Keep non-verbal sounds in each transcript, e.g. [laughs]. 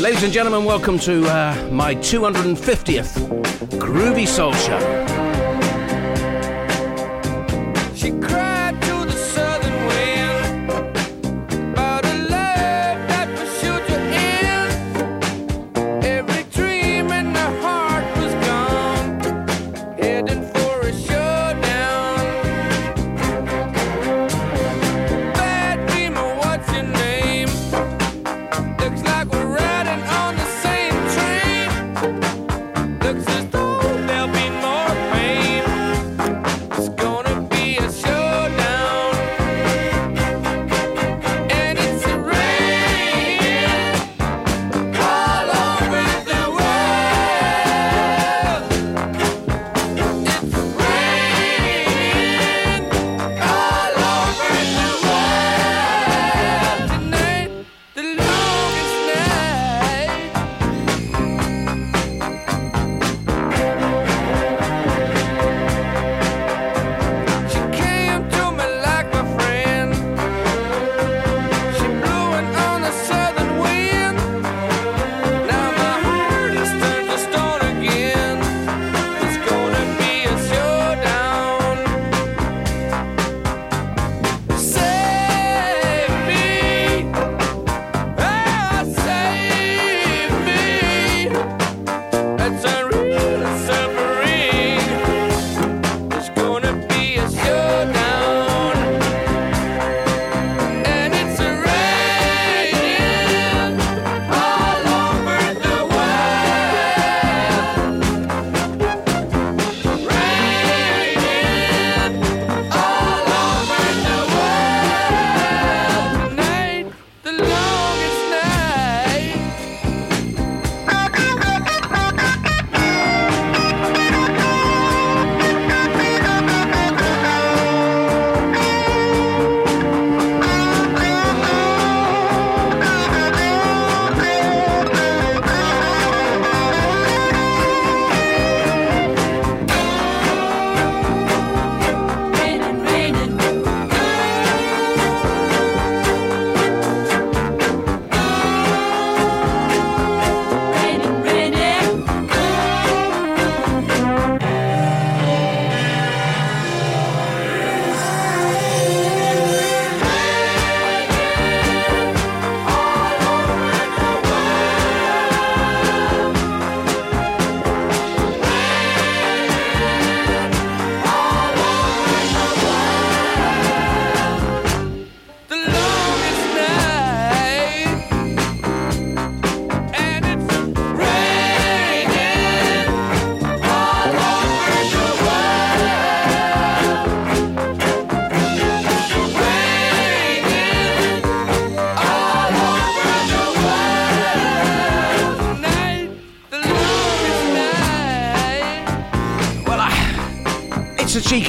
Ladies and gentlemen, welcome to uh, my 250th Groovy Soul Show.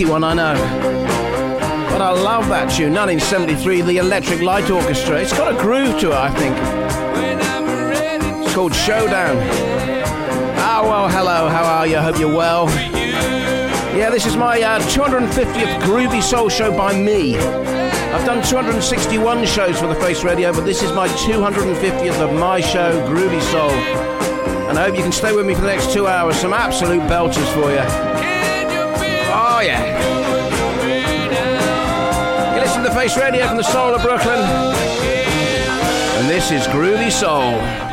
Cheeky one, I know. But I love that tune, 1973, the Electric Light Orchestra. It's got a groove to it, I think. It's called Showdown. Ah, well, hello, how are you? Hope you're well. Yeah, this is my uh, 250th Groovy Soul show by me. I've done 261 shows for the Face Radio, but this is my 250th of my show, Groovy Soul. And I hope you can stay with me for the next two hours. Some absolute belters for you. Face Radio from the soul of Brooklyn. And this is Groovy Soul.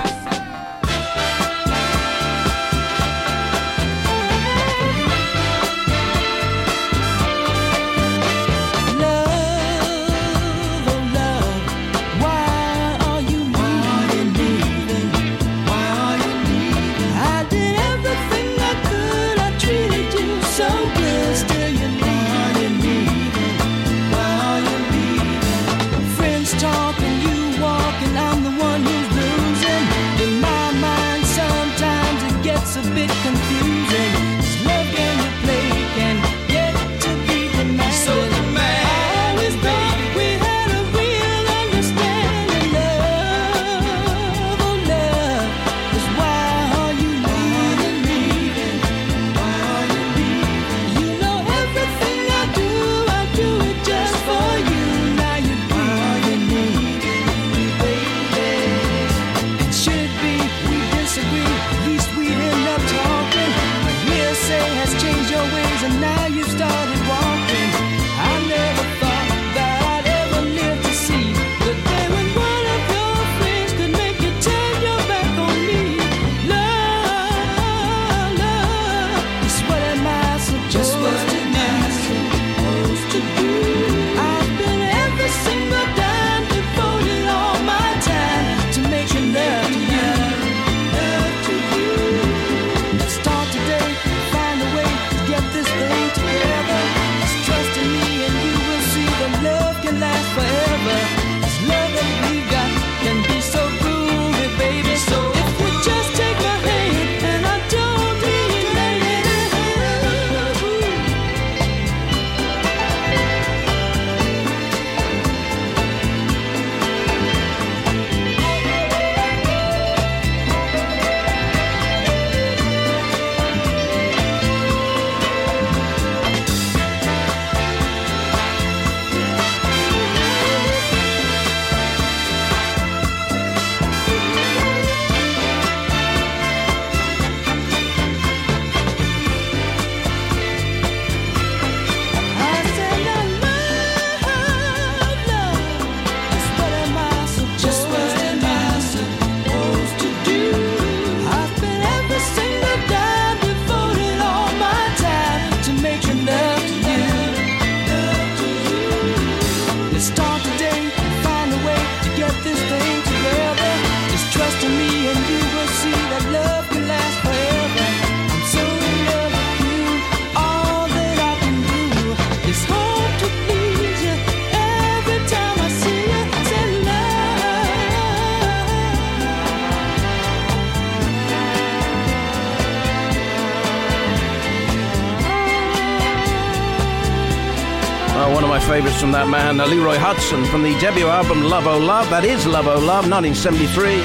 From that man, uh, Leroy Hutson, from the debut album Love Oh Love. That is Love Oh Love, 1973.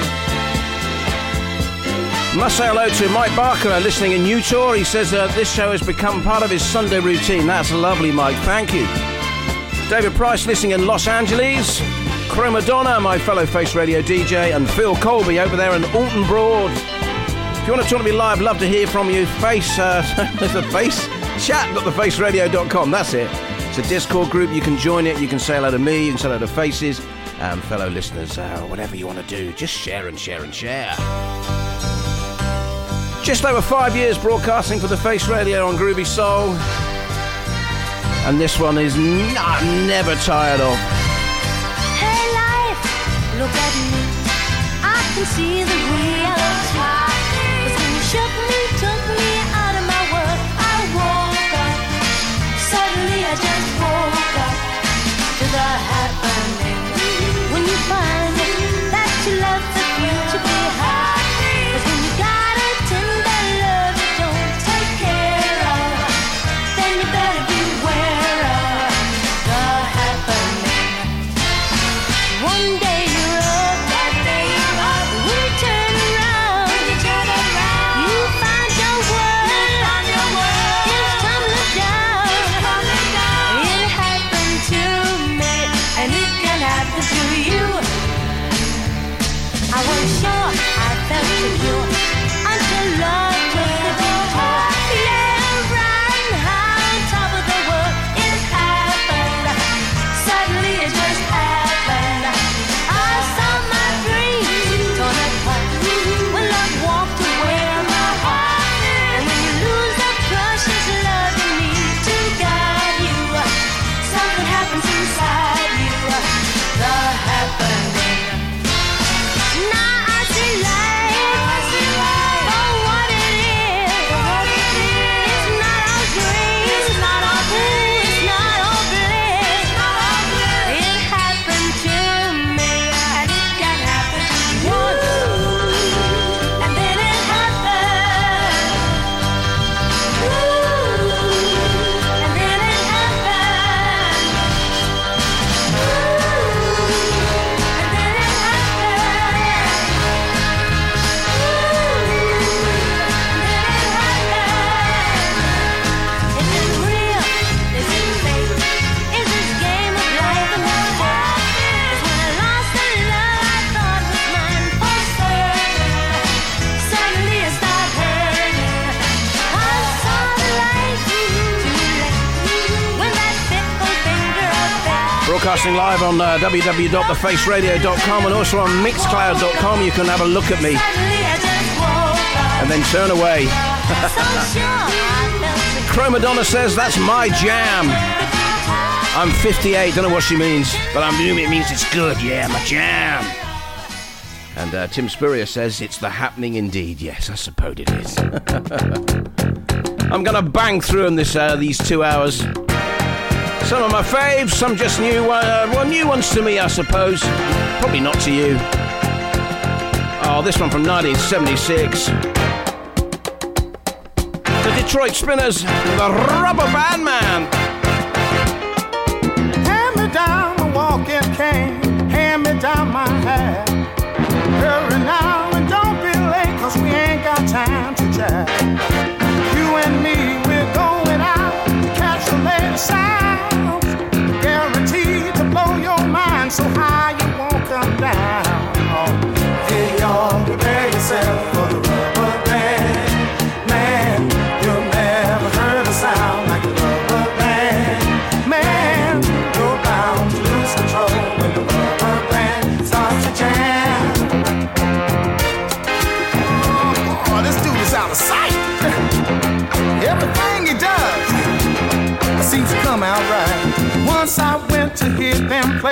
Must say hello to Mike Barker, uh, listening in New Utah. He says this show has become part of his Sunday routine. That's lovely, Mike. Thank you. David Price, listening in Los Angeles. Chromadonna, my fellow Face Radio DJ, and Phil Colby over there in Oulton Broad. If you want to talk to me live, love to hear from you. Face, uh, [laughs] there's a face chat.thefaceradio.com. That's it. It's a Discord group. You can join it. You can say hello to me. You can say hello to Faces and fellow listeners. Uh, whatever you want to do, just share and share and share. Just over five years broadcasting for the Face Radio on Groovy Soul. And this one is n- I'm never tired of. Hey life, look at me. I can see the Broadcasting live on uh, www.thefaceradio.com and also on mixcloud.com. You can have a look at me and then turn away. [laughs] Chromadonna says that's my jam. I'm 58, don't know what she means, but I'm assuming it means it's good. Yeah, my jam. And uh, Tim Spurrier says it's the happening indeed. Yes, I suppose it is. [laughs] I'm gonna bang through in this uh, these two hours. Some of my faves, some just new, uh, well, new ones to me, I suppose. Probably not to you. Oh, this one from 1976. The Detroit Spinners, the Rubber Band Man.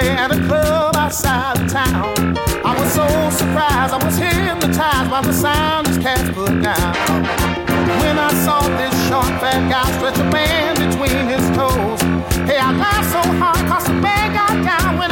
Hear them play at a club outside of town. I was so surprised, I was hypnotized by the sound these cats put down. When I saw this short fat guy stretch a band between his toes, hey, I laughed so hard cause the band got down when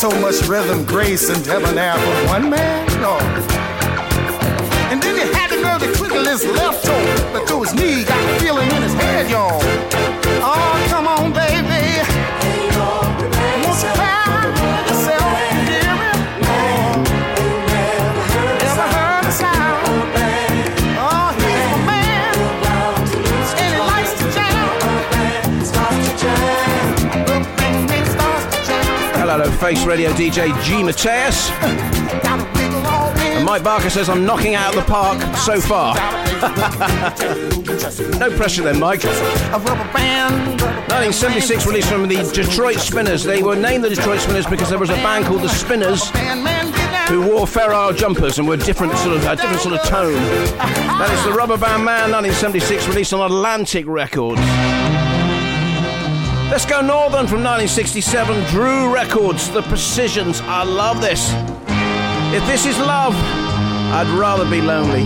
So much rhythm, grace, and debonair for one man? No. And then he had the nerve to twiddle his left toe, but through his knee, got the feeling in his head, y'all. Hello, Face Radio DJ G. Mateus. And Mike Barker says I'm knocking out of the park so far. [laughs] no pressure then, Mike. 1976 release from the Detroit Spinners. They were named the Detroit Spinners because there was a band called the Spinners who wore Ferrari jumpers and were different sort of a different sort of tone. That is the Rubber Band Man, 1976, released on Atlantic Records. Let's go northern from 1967, Drew Records, The Precisions. I love this. If this is love, I'd rather be lonely.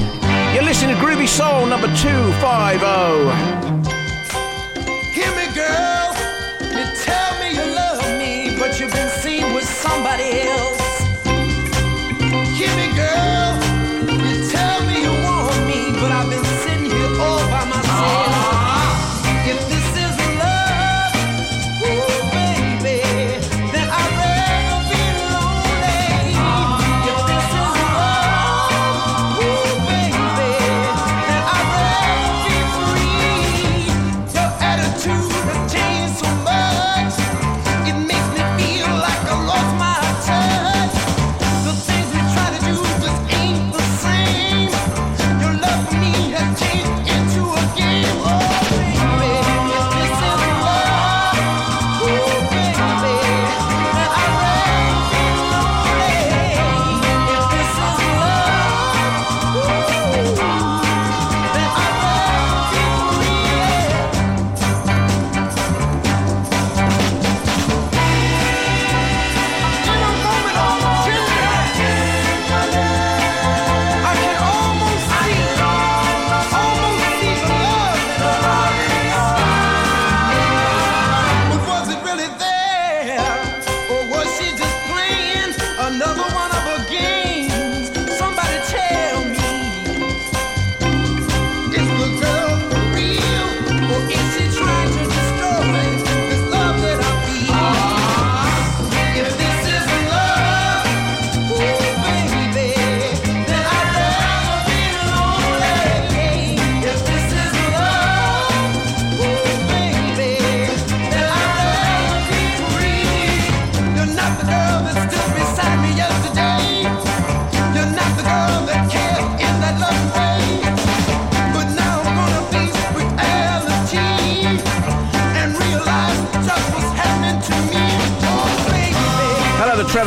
You're listening to Groovy Soul number 250.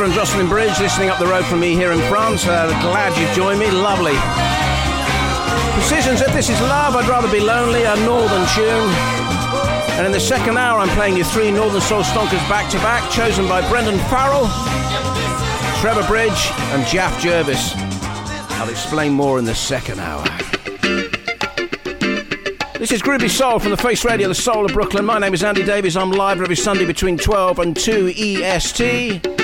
And Jocelyn Bridge listening up the road from me here in France. Uh, glad you've joined me. Lovely. Precision said, This is love. I'd rather be lonely. A northern tune. And in the second hour, I'm playing you three Northern Soul Stonkers back to back, chosen by Brendan Farrell, Trevor Bridge, and Jaff Jervis. I'll explain more in the second hour. This is Groovy Soul from the Face Radio, the Soul of Brooklyn. My name is Andy Davies. I'm live every Sunday between 12 and 2 EST.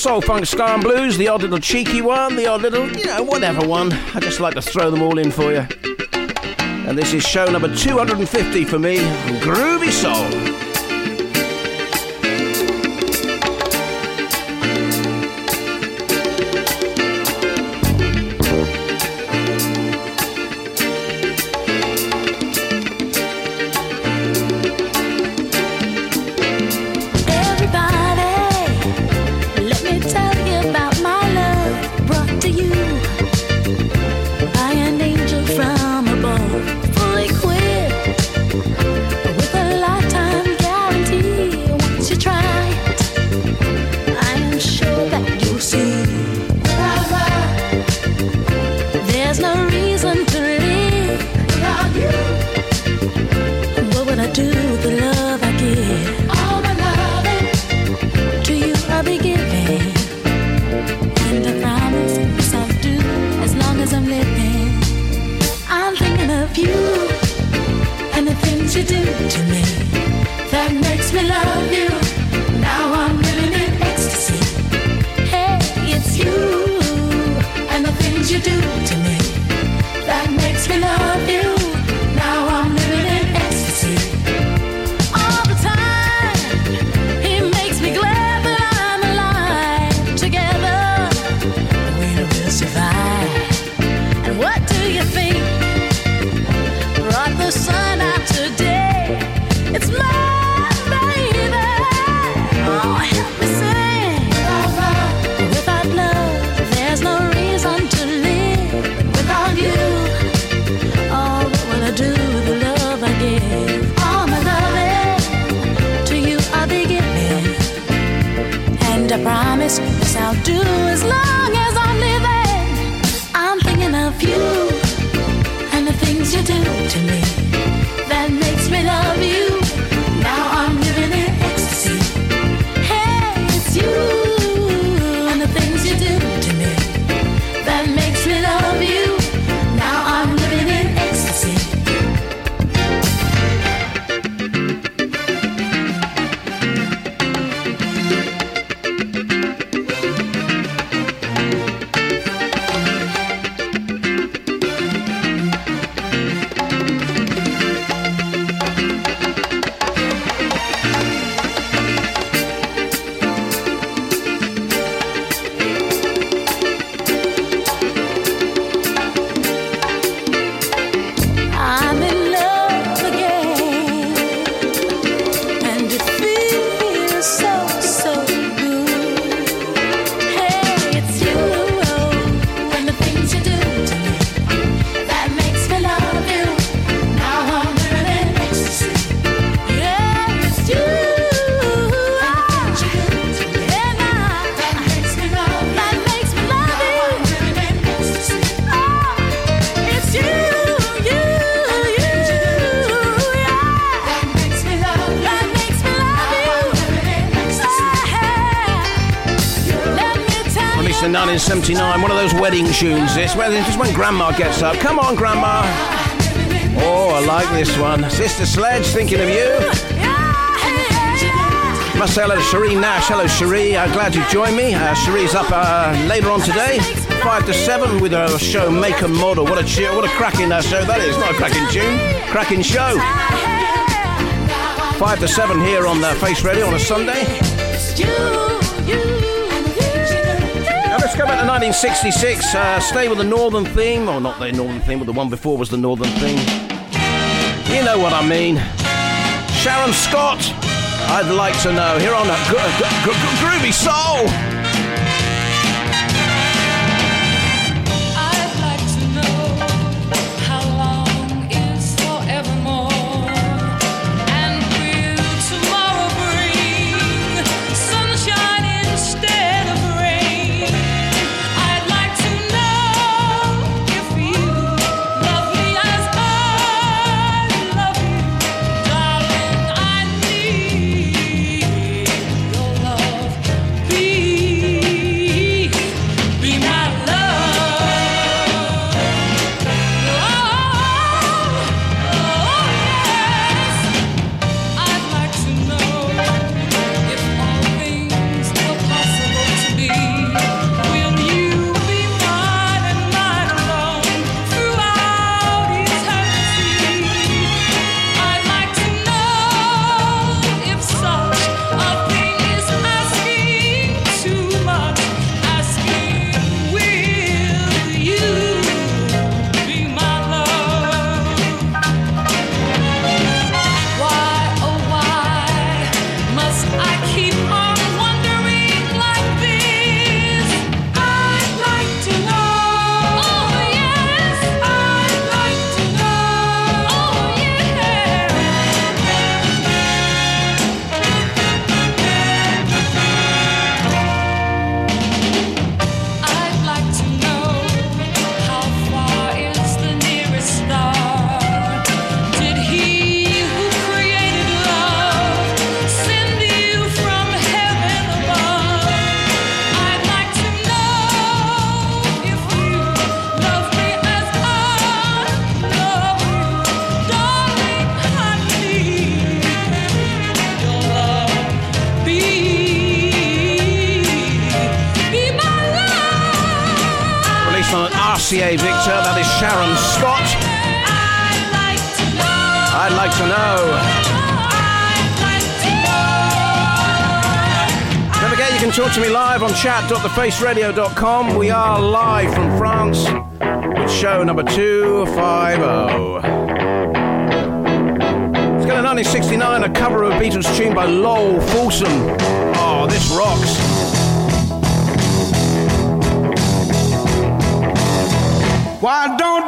Soul, funk, ska and blues, the odd little cheeky one, the odd little, you know, whatever one. I just like to throw them all in for you. And this is show number 250 for me, Groovy Soul. Tunes. This, well, just when Grandma gets up. Come on, Grandma. Oh, I like this one. Sister Sledge, thinking of you. Must say hello to Cherie Nash. Hello, Cherie. Uh, glad you joined me. Uh, Cherie's up uh, later on today, five to seven, with a show Make and Model. What a cheer! What a cracking uh, show that is. Not a cracking tune, cracking show. Five to seven here on the Face Radio on a Sunday. Back to 1966. Uh, stay with the Northern theme, or not the Northern theme, but the one before was the Northern theme. You know what I mean. Sharon Scott. I'd like to know. Here on a gro- gro- gro- groovy soul. live.thefaceradio.com. We are live from France with show number 250. Let's get a 1969, a cover of a Beatles tune by Lowell Fulson. Oh, this rocks. Why don't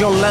your life.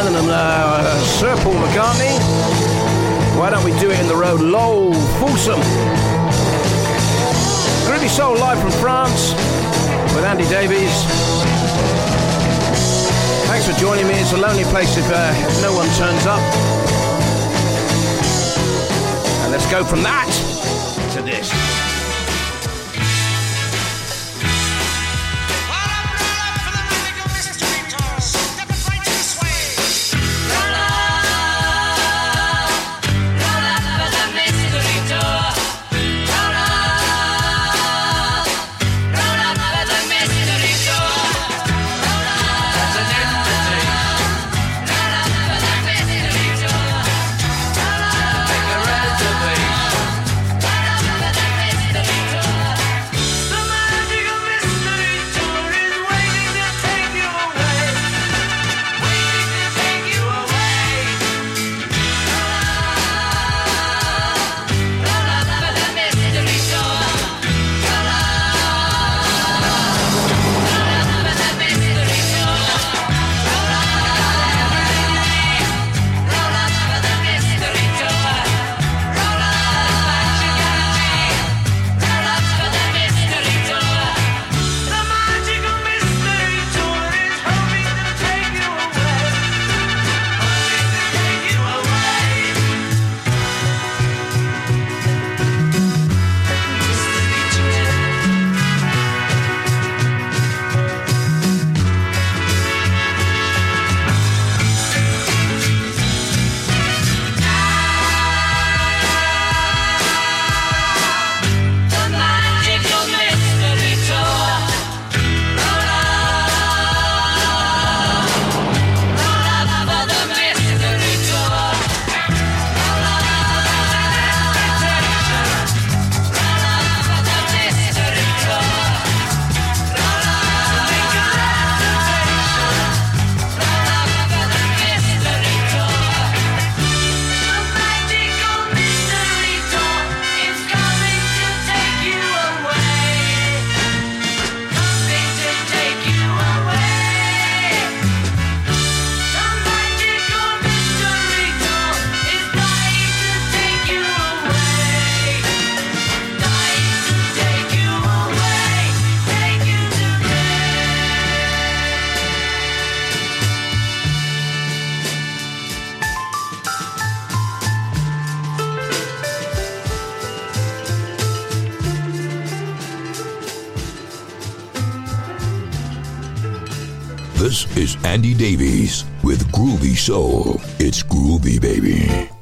is Andy Davies with Groovy Soul. It's groovy, baby.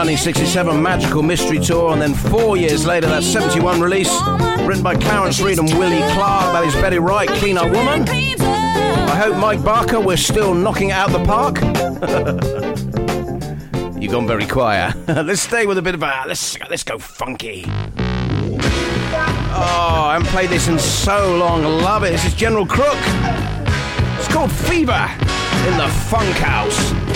1967 Magical Mystery Tour, and then four years later, that 71 release, written by Clarence Reid and Willie Clarke, that is Betty Wright, Clean Up Woman. I hope, Mike Barker, we're still knocking out the park. [laughs] You've gone very quiet. [laughs] let's stay with a bit of a, let's, let's go funky. Oh, I haven't played this in so long. Love it. This is General Crook. It's called Fever in the Funk House.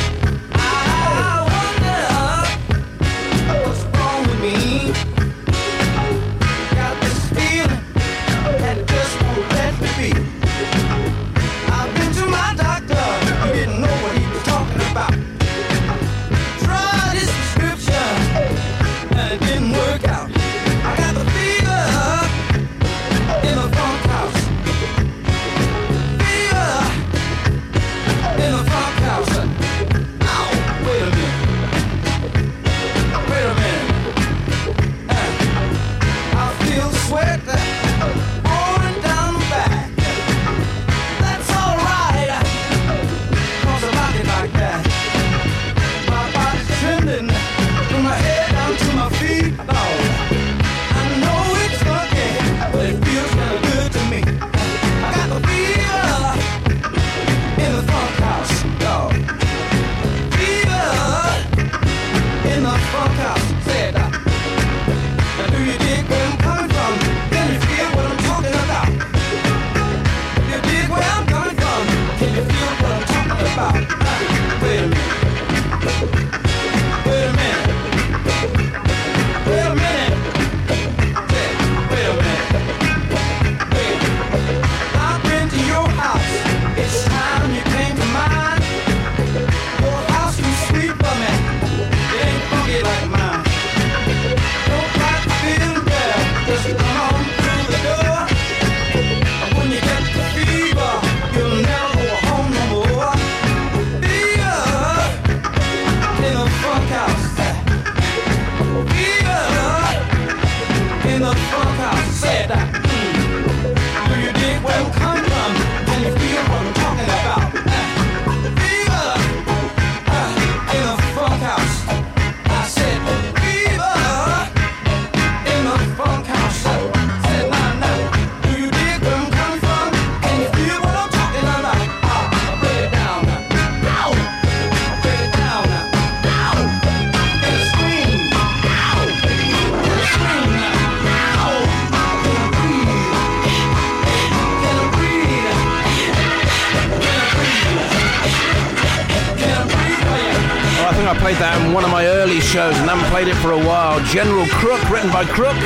Shows and haven't played it for a while. General Crook, written by Crook.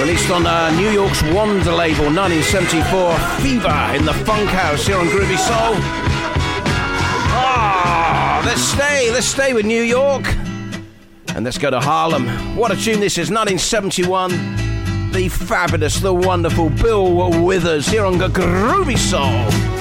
Released on uh, New York's Wonder label, 1974. Fever in the Funk House here on Groovy Soul. Ah, let's stay, let's stay with New York. And let's go to Harlem. What a tune this is, 1971. The fabulous, the wonderful Bill Withers here on Groovy Soul.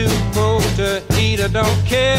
Too cold to eat. I don't care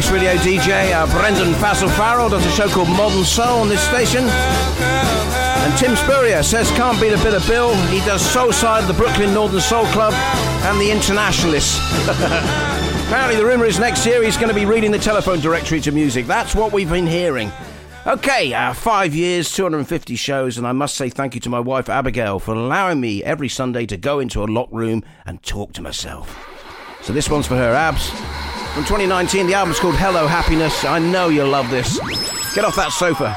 Face Radio DJ, uh, Brendan Fassel Farrell, does a show called Modern Soul on this station. And Tim Spurrier says can't beat a bit of Bill. He does Soul Side, the Brooklyn Northern Soul Club, and the Internationalists. [laughs] Apparently, the rumour is next year he's going to be reading the telephone directory to music. That's what we've been hearing. Okay, uh, five years, 250 shows, and I must say thank you to my wife Abigail for allowing me every Sunday to go into a locked room and talk to myself. So this one's for her, Abs. From 2019, the album's called Hello Happiness. I know you'll love this. Get off that sofa.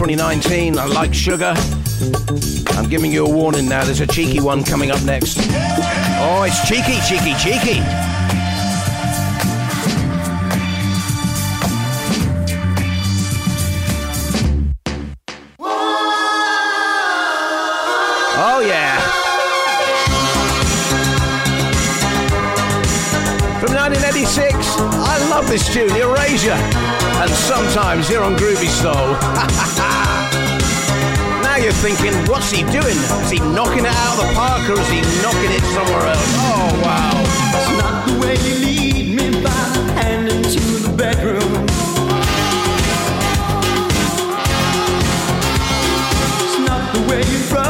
2019, I like sugar. I'm giving you a warning now, there's a cheeky one coming up next. Oh, it's cheeky, cheeky, cheeky. Oh, yeah. From 1986, I love this tune, Erasure. And sometimes here on Groovy Soul. [laughs] now you're thinking, what's he doing? Is he knocking it out of the park or is he knocking it somewhere else? Oh, wow. It's not the way you lead me by the hand into the bedroom. It's not the way you throw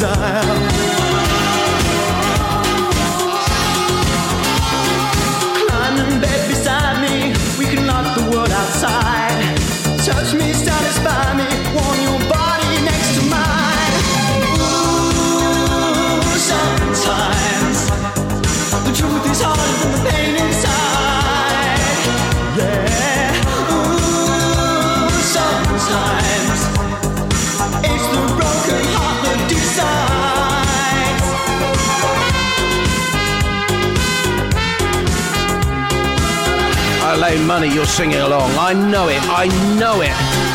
style money you're singing along. I know it. I know it.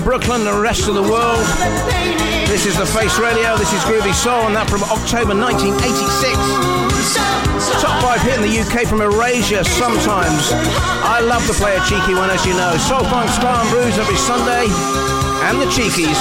Brooklyn and the rest of the world. This is The Face Radio, this is Groovy Soul, and that from October 1986. Top 5 hit in the UK from Erasure sometimes. I love to play a cheeky one, as you know. Soul Funk Star and Blues every Sunday, and the Cheekies.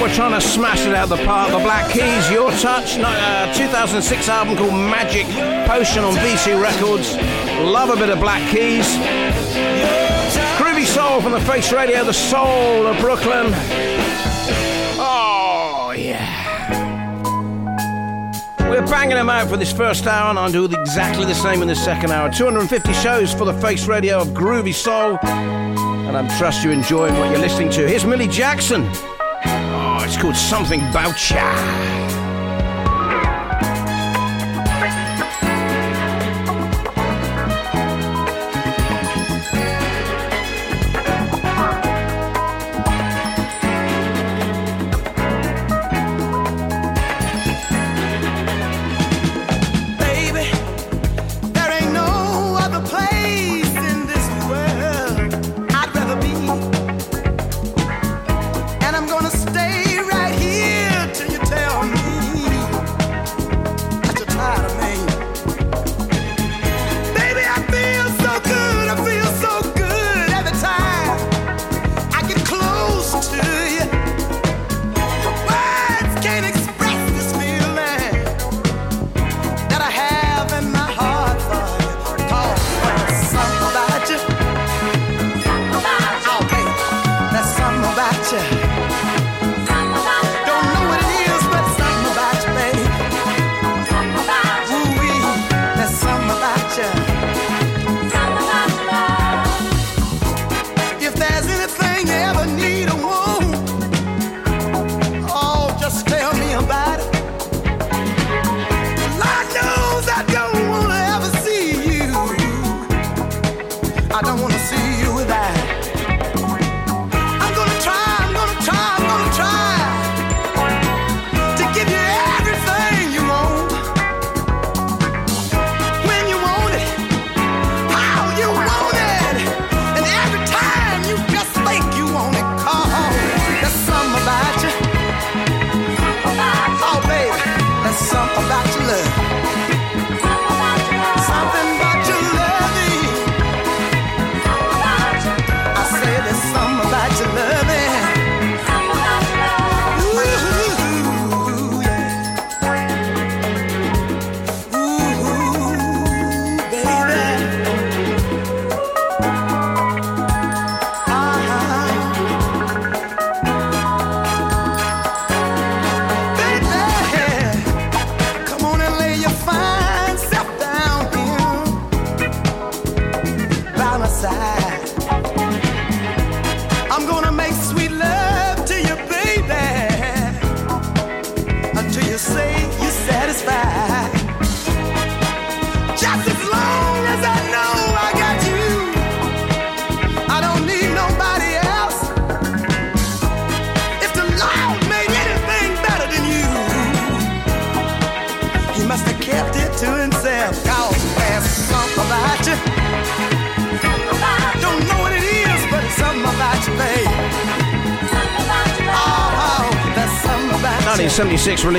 We're trying to smash it out the park. The Black Keys, Your Touch, uh, 2006 album called Magic Potion on VC Records. Love a bit of Black Keys. Groovy Soul from the Face Radio, the soul of Brooklyn. Oh, yeah. We're banging them out for this first hour, and I'll do exactly the same in the second hour. 250 shows for the Face Radio of Groovy Soul, and I trust you're enjoying what you're listening to. Here's Millie Jackson. It's called Something Bout Ya.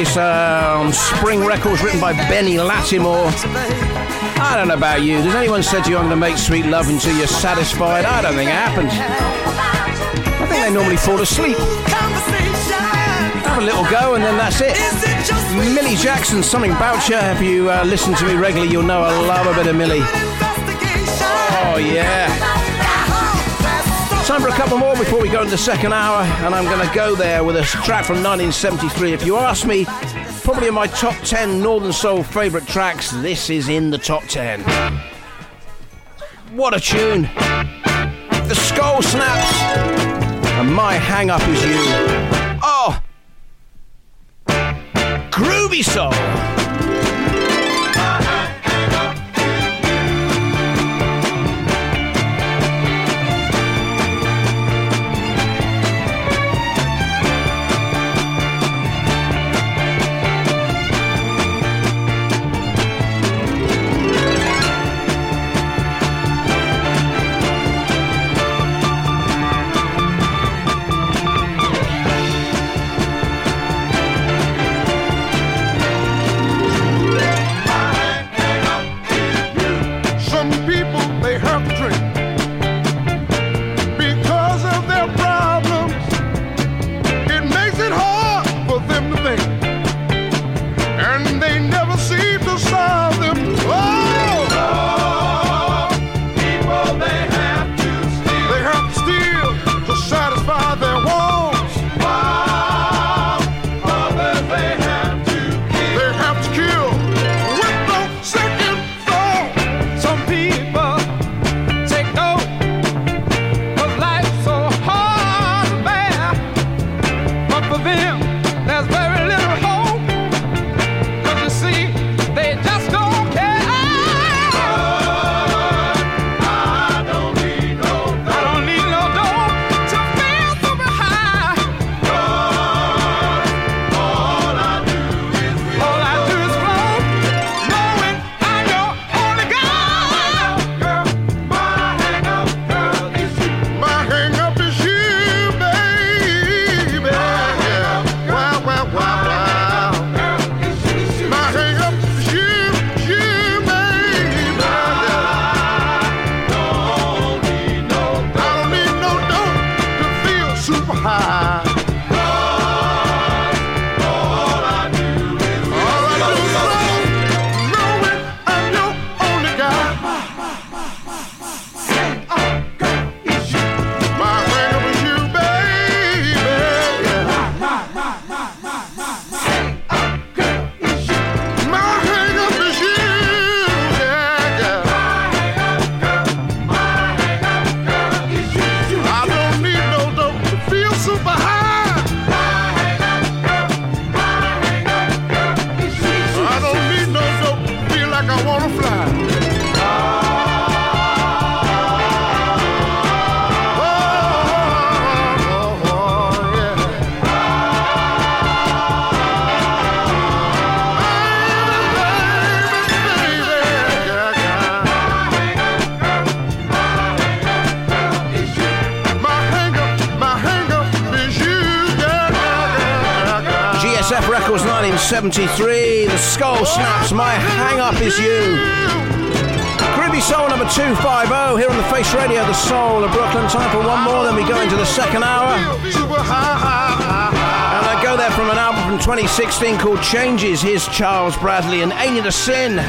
Uh, on Spring Records, written by Benny Latimore. I don't know about you. Does anyone say to you, I'm going to make sweet love until you're satisfied? I don't think it happens. I think they normally fall asleep. Have a little go and then that's it. Millie Jackson, something about you. If you uh, listen to me regularly, you'll know I love a bit of Millie. Oh, yeah. Time for a couple more before we go into the second hour, and I'm going to go there with a track from 1973. If you ask me, probably in my top 10 Northern Soul favourite tracks, this is in the top 10. What a tune! The skull snaps, and my hang up is you. Oh! Groovy soul! 1973, The Skull Snaps, My Hang Up Is You. Groovy Soul number 250 here on the Face Radio, The Soul of Brooklyn. Time for one more, then we go into the second hour. And I go there from an album from 2016 called Changes. Here's Charles Bradley and Ain't It a Sin?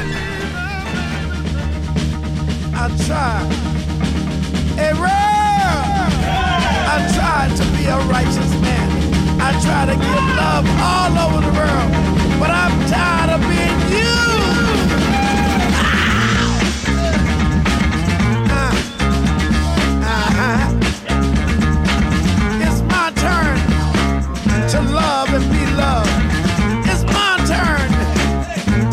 I Ray! I try to be a righteous man. I try to give love all over the world. But I'm tired of being you. Ah. Uh-huh. It's my turn to love and be loved. It's my turn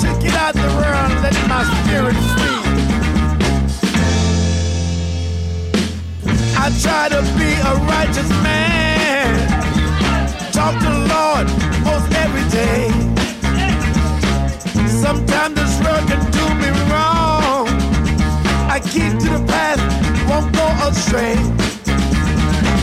to get out the and let my spirit. I try to be a righteous man. Talk to the Lord most every day. keys to the past won't go astray.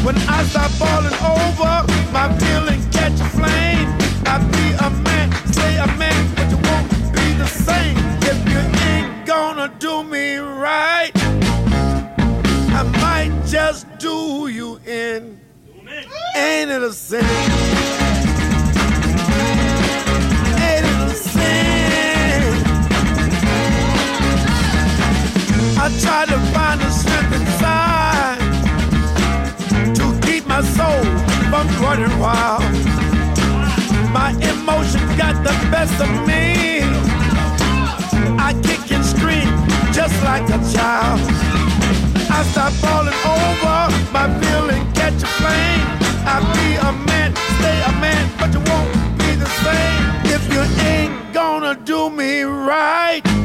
When I start falling over, my feelings catch a flame. I be a man, say a man, but you won't be the same. If you ain't gonna do me right, I might just do you in. Ain't it a sin? Try to find the strength inside to keep my soul from running wild. My emotions got the best of me. I kick and scream just like a child. I stop falling over, my feeling catch a flame. I be a man, stay a man, but you won't be the same if you ain't gonna do me right.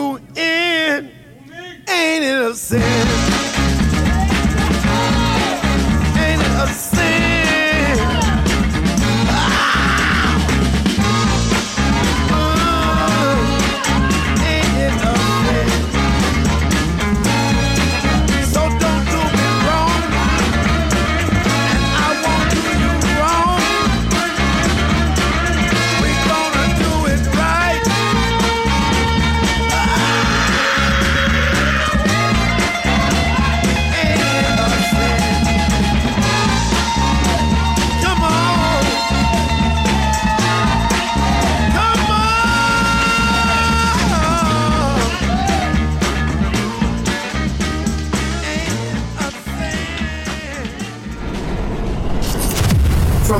You in. Ain't it a sin?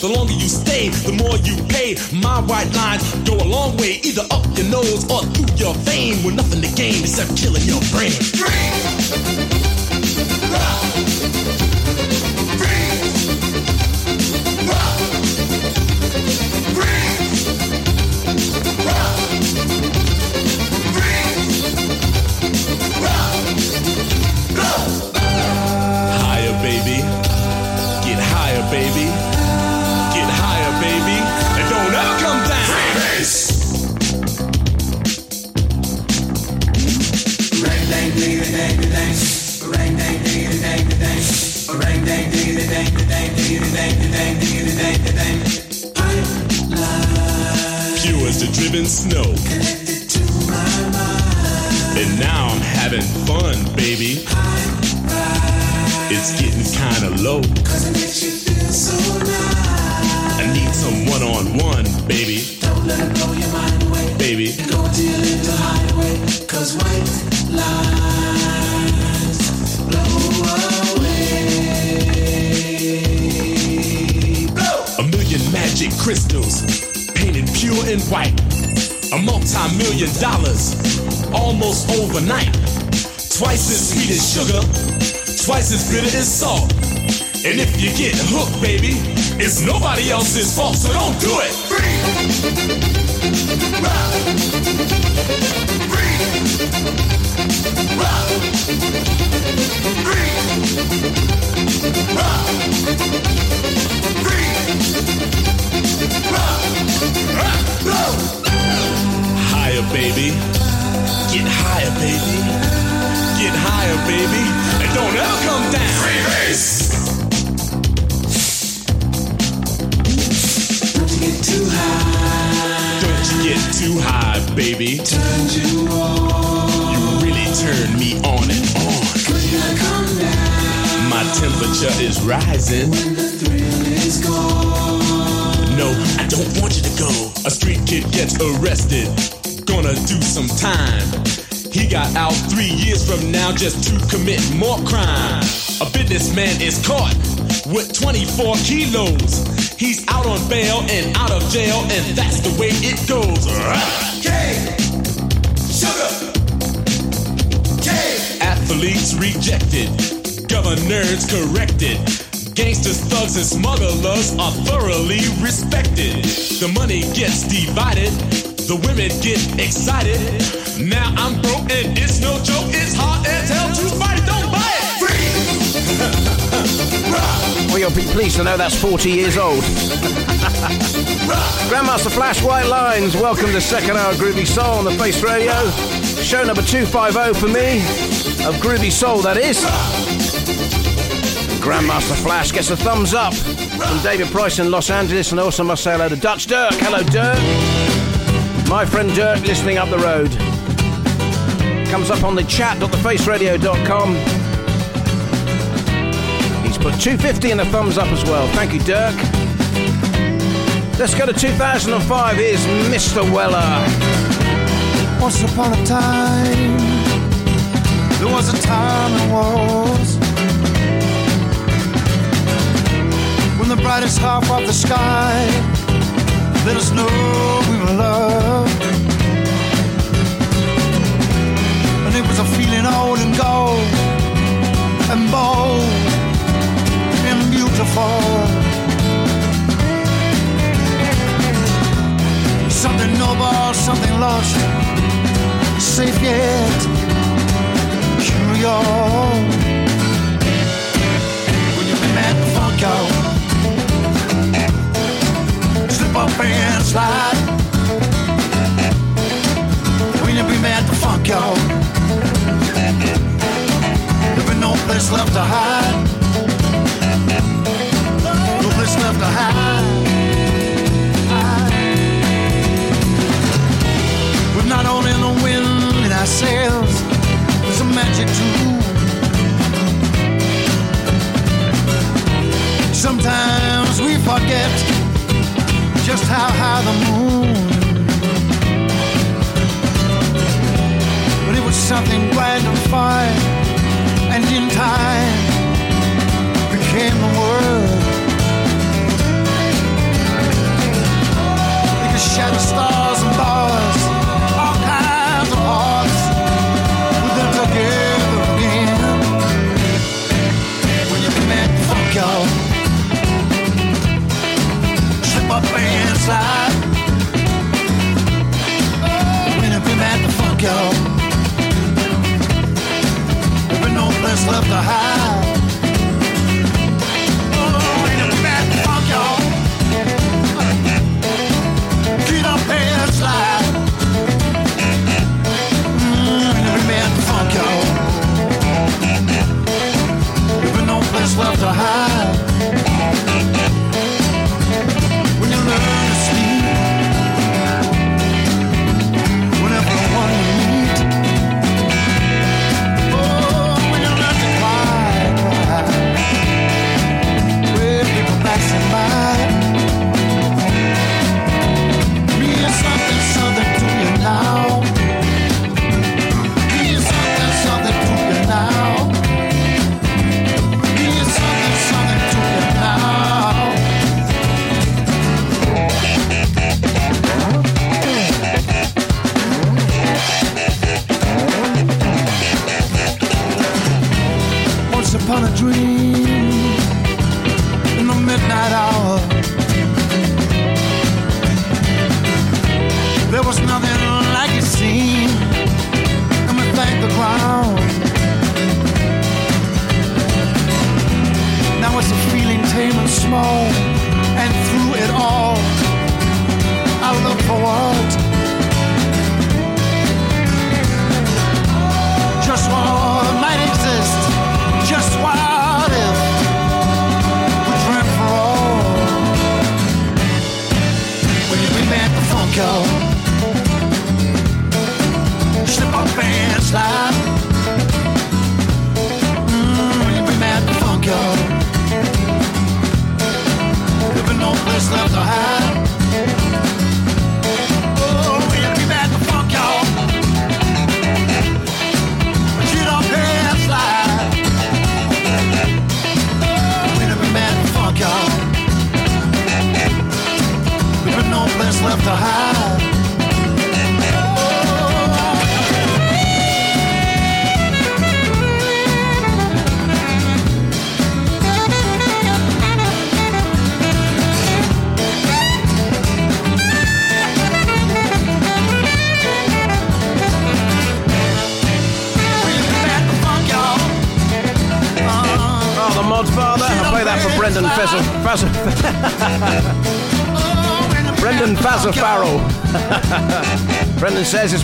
The longer you stay, the more you pay. My white lines go a long way, either up your nose or through your vein. With nothing to gain except killing your brain. Nobody else's fault, so don't do it. Higher, baby. Get higher, baby. Get higher, baby. And don't ever come down. Freebase! Too high. Don't you get too high, baby. Turn you on. You really turn me on and on. Cause you come down. My temperature is rising. When the thrill is gone. No, I don't want you to go. A street kid gets arrested. Gonna do some time. He got out three years from now just to commit more crime. A businessman is caught with 24 kilos. He's out on bail and out of jail, and that's the way it goes. K, sugar, K. Athletes rejected, governors corrected. Gangsters, thugs, and smugglers are thoroughly respected. The money gets divided, the women get excited. Now I'm broke and it's no joke. It's hard as hell to fight. Well, you'll be pleased to know that's 40 years old. [laughs] Grandmaster Flash White Lines, welcome to second hour Groovy Soul on the Face Radio. Show number 250 for me, of Groovy Soul, that is. Grandmaster Flash gets a thumbs up from David Price in Los Angeles, and also must say hello to Dutch Dirk. Hello, Dirk. My friend Dirk listening up the road. Comes up on the chat.thefaceradio.com. Put 250 and a thumbs up as well. Thank you, Dirk. Let's go to 2005. Here's Mr. Weller. Once upon a time, there was a time and was when the brightest half of the sky let us know we were loved. And it was a feeling old and gold and bold beautiful. Something noble, something lost, safe yet curious. When you met the funk out, slip up and slide. When you be mad the funk out, there be no place left to hide. Left to hide. We're not only in the wind in our sails, there's a magic too. Sometimes we forget just how high the moon. But it was something bright and fine, and in time became the world. They could shatter stars and all kinds of hearts, them together again. When funk y'all, slip up and slide. When funk y'all, there be no place left to hide.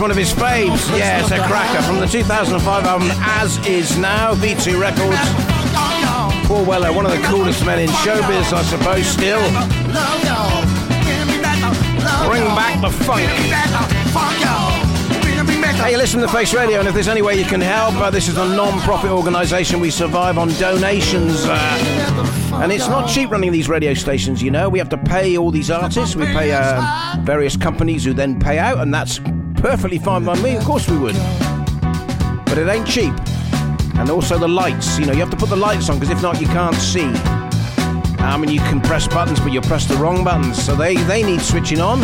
One of his faves. Yeah, it's a cracker from the 2005 album As Is Now, V2 Records. Paul Weller, one of the coolest men in showbiz, I suppose, still. Bring back the funk. Hey, listen to Face Radio, and if there's any way you can help, uh, this is a non-profit organisation. We survive on donations, uh, and it's not cheap running these radio stations. You know, we have to pay all these artists. We pay uh, various companies who then pay out, and that's perfectly fine by me. Of course, we would, but it ain't cheap. And also the lights. You know, you have to put the lights on because if not, you can't see. I mean, you can press buttons, but you press the wrong buttons, so they they need switching on.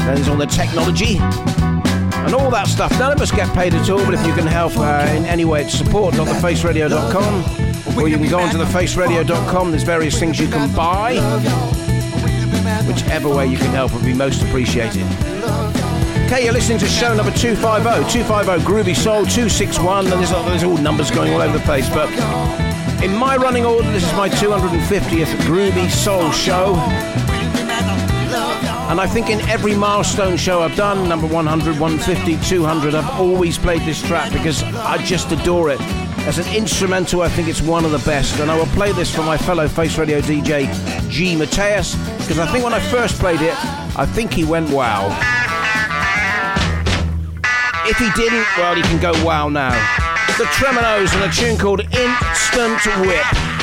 There's all the technology and all that stuff. None of us get paid at all, but if you can help uh, in any way, it's support.thefaceradio.com or you can go onto thefaceradio.com. There's various things you can buy. Whichever way you can help would be most appreciated. Okay, you're listening to show number 250, 250 Groovy Soul 261, and there's, there's all numbers going all over the place, but in my running order, this is my 250th Groovy Soul show. And I think in every milestone show I've done, number 100, 150, 200, I've always played this track because I just adore it. As an instrumental, I think it's one of the best. And I will play this for my fellow Face Radio DJ, G. Mateus, because I think when I first played it, I think he went wow. If he didn't, well, he can go wow now. The Tremeloes and a tune called Instant Whip.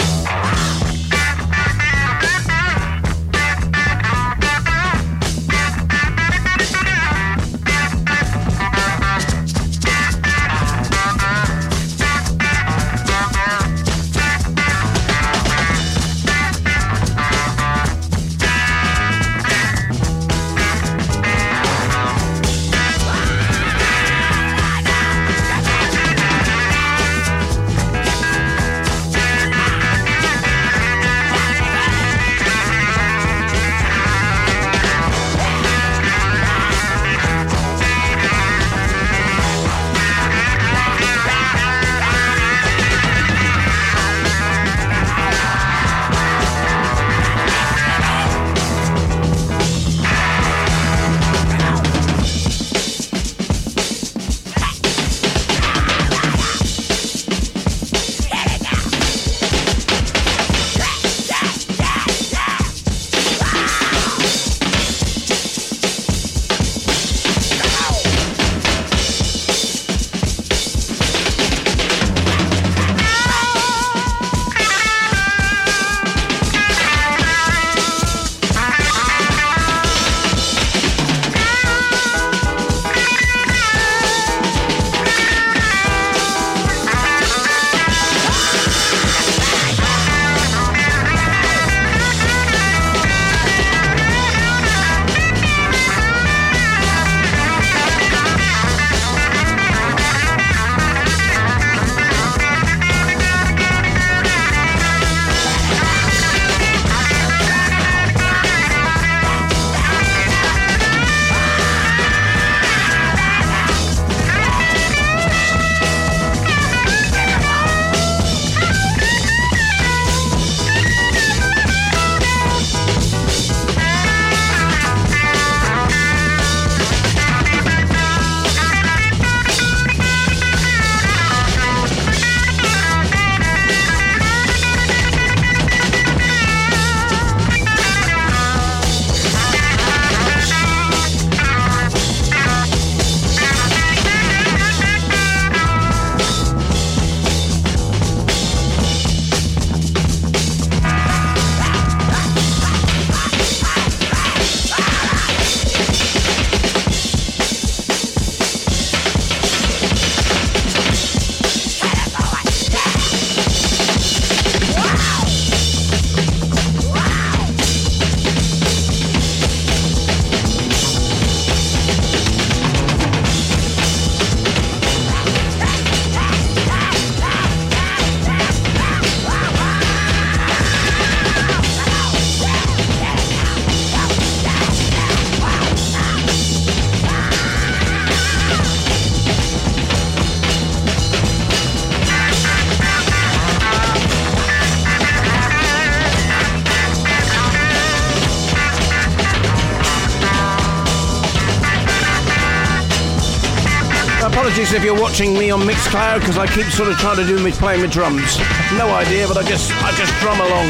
Apologies if you're watching me on Mixcloud because I keep sort of trying to do me playing my drums. No idea, but I just I just drum along.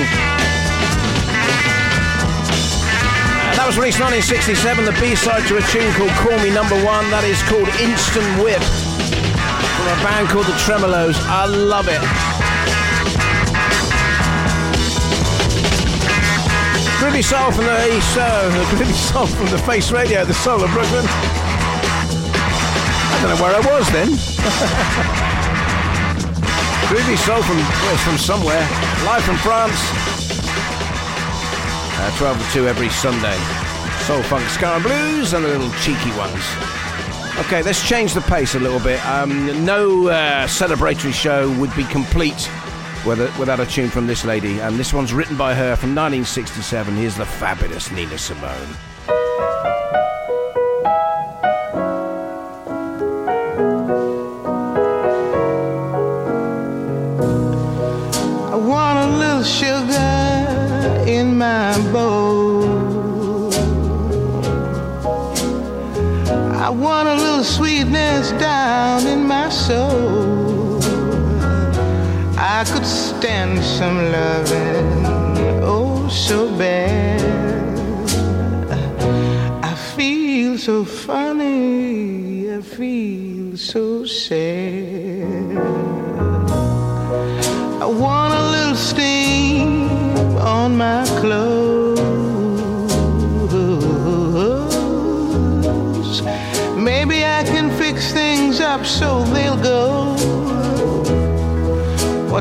That was released 1967, the B-side to a tune called Call Me Number One. That is called Instant Whip from a band called the Tremeloes. I love it. Groovy Soul from the uh, [laughs] Groovy Soul from the Face Radio, the Soul of Brooklyn. I don't know where I was then. Groovy Soul from well, from somewhere, live from France. Uh, 12 to 2 every Sunday. Soul Funk, Ska and Blues, and the little cheeky ones. Okay, let's change the pace a little bit. Um, no uh, celebratory show would be complete without a tune from this lady, and this one's written by her from 1967. Here's the fabulous Nina Simone. My. I want a little sweetness down in my soul. I could stand some loving, oh, so bad. I feel so funny, I feel so sad.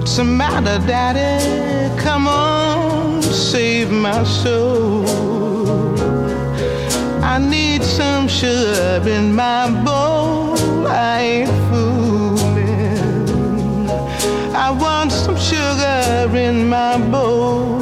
What's the matter, Daddy? Come on, save my soul. I need some sugar in my bowl. I ain't fooling. I want some sugar in my bowl.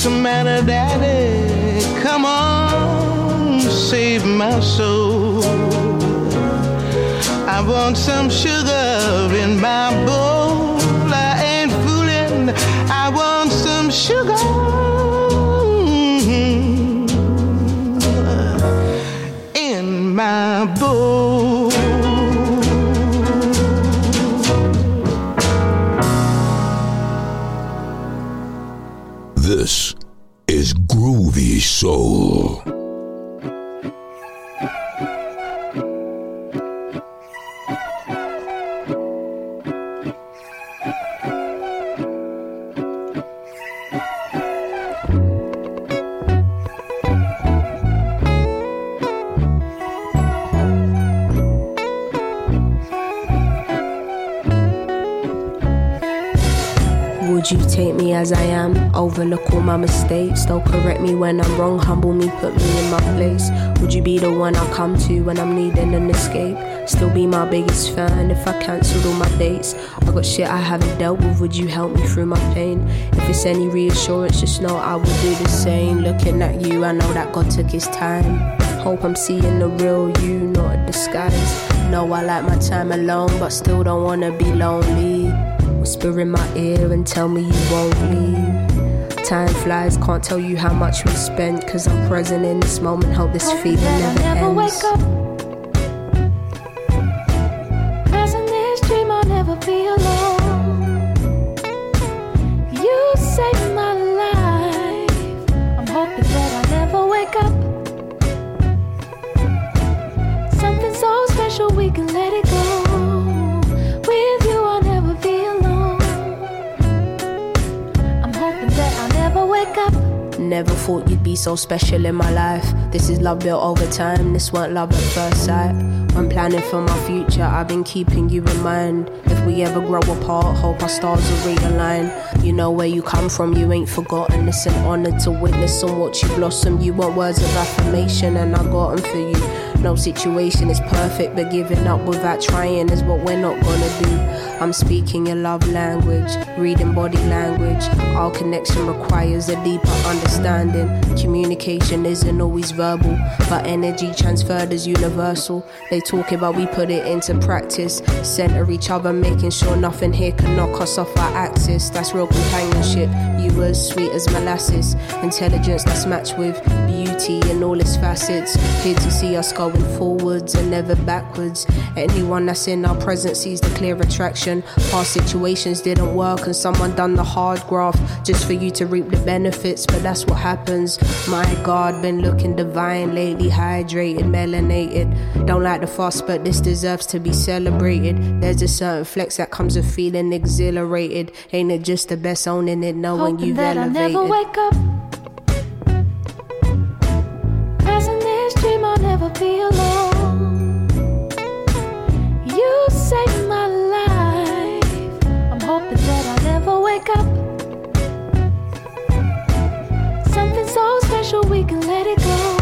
What's the matter, Daddy? Come on, save my soul. I want some sugar in my bowl. Soul. Would you take me as I am? Overlook all my mistakes. Don't correct me when I'm wrong. Humble me, put me in my place. Would you be the one I come to when I'm needing an escape? Still be my biggest fan if I cancelled all my dates. I got shit I haven't dealt with. Would you help me through my pain? If it's any reassurance, just know I would do the same. Looking at you, I know that God took his time. Hope I'm seeing the real you, not a disguise. Know I like my time alone, but still don't wanna be lonely. Whisper in my ear and tell me you won't leave. Time flies, can't tell you how much we spent. Cause I'm present in this moment, hope this feeling never, never ends. wake up. This dream I'll never be alone. You saved my life. I'm hoping that I never wake up. Something so special we can let it go. Never thought you'd be so special in my life. This is love built over time, this weren't love at first sight. When planning for my future, I've been keeping you in mind. We ever grow apart, hope our stars will realign. You know where you come from, you ain't forgotten. It's an honor to witness and watch you blossom. You want words of affirmation, and I got 'em for you. No situation is perfect, but giving up without trying is what we're not gonna do. I'm speaking your love language, reading body language. Our connection requires a deeper understanding. Communication isn't always verbal, but energy transferred is universal. They talk about we put it into practice, center each other, making sure nothing here can knock us off our axis. That's real companionship. You as sweet as molasses, intelligence that's matched with beauty in all its facets. Here to see us going forwards and never backwards. Anyone that's in our presence sees the clear attraction. Past situations didn't work, and someone done the hard graft just for you to reap the benefits. But that's what happens. My God, been looking divine lately, hydrated, melanated. Don't like the fuss, but this deserves to be celebrated. There's a certain flex that comes with feeling exhilarated. Ain't it just the best owning it, knowing Hoping you've that I elevated? never wake up. Passing this dream, I'll never be alone. You saved my life. I'm hoping that I never wake up. Something so special, we can let it go.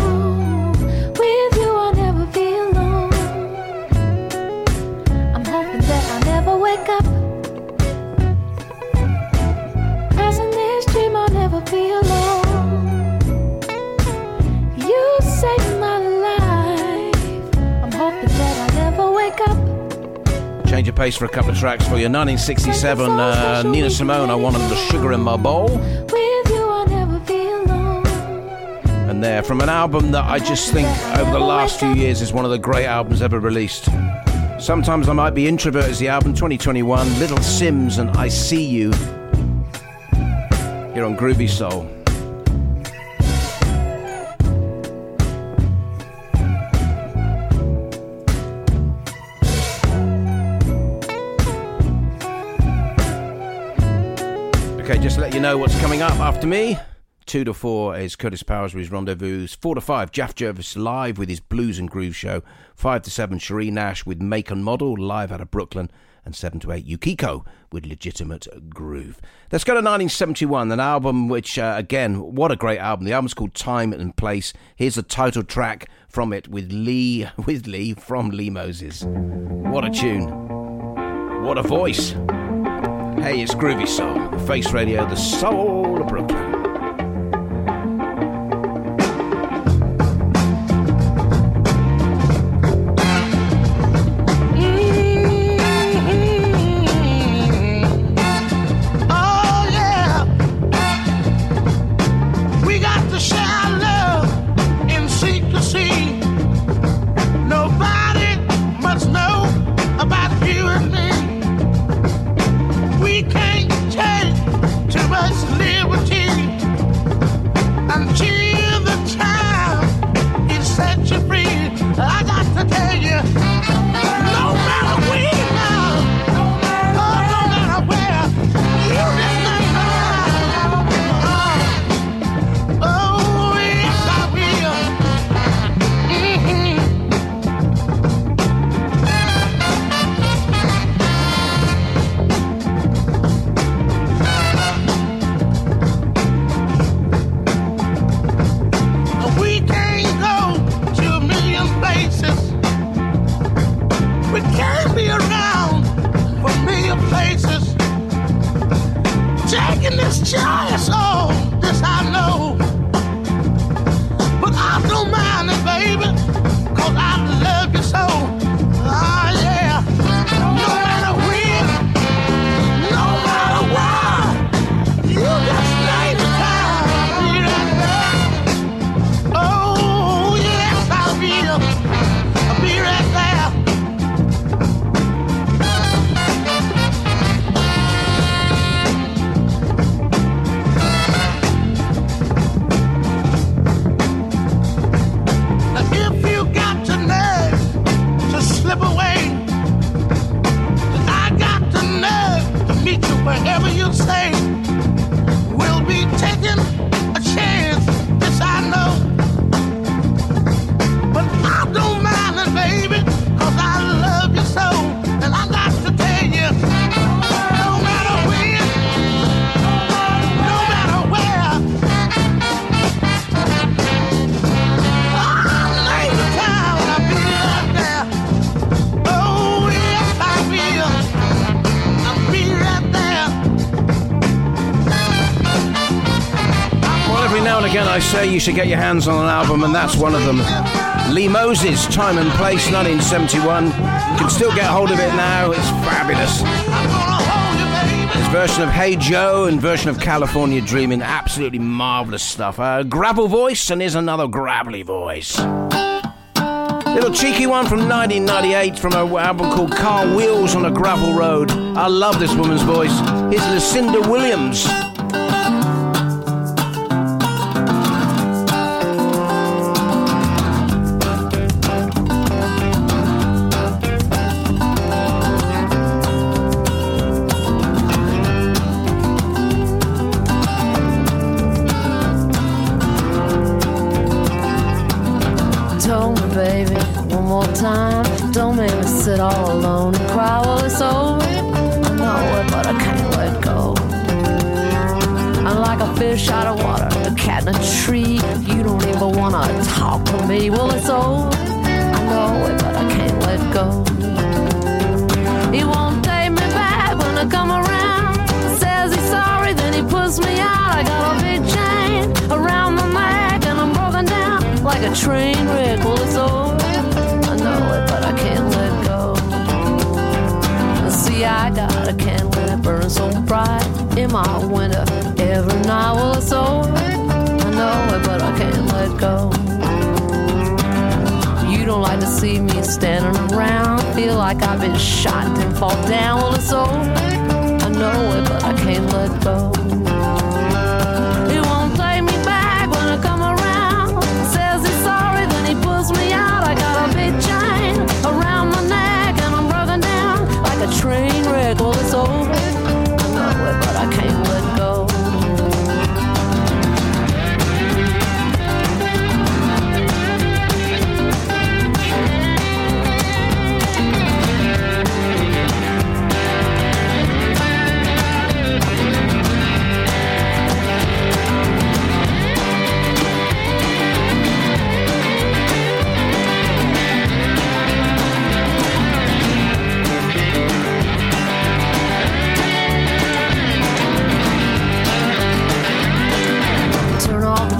Change of pace for a couple of tracks for you. 1967, uh, Nina Simone, I wanted the sugar in my bowl. With you, I'll never be. And there, from an album that I just think over the last few years is one of the great albums ever released. Sometimes I might be introvert as the album 2021, Little Simz and I See You. Here on Groovy Soul. Okay, just let you know what's coming up after me. Two to four is Curtis Powers with his rendezvous. Four to five, Jeff Jervis live with his Blues and Groove show. Five to seven, Cherie Nash with Make and Model live out of Brooklyn. And seven to eight, Yukiko with Legitimate Groove. Let's go to 1971, an album which, uh, again, what a great album. The album's called Time and Place. Here's the title track from it with Lee, [laughs] with Lee from Lee Moses. What a tune. What a voice. Hey, it's Groovy Soul, Face Radio, the soul of Brooklyn. I say you should get your hands on an album, and that's one of them. Lee Moses, Time and Place, 1971. You can still get hold of it now. It's fabulous. His version of Hey Joe and version of California Dreaming, absolutely marvelous stuff. Uh, gravel voice, and here's another gravelly voice. Little cheeky one from 1998 from an album called Car Wheels on a Gravel Road. I love this woman's voice. Here's Lucinda Williams. A train wreck. Well, it's over. I know it, but I can't let go. See, I got a candle that burns so bright in my winter every night. Well, it's over. I know it, but I can't let go. You don't like to see me standing around. Feel like I've been shot and fall down. Well, it's over. I know it, but I can't let go.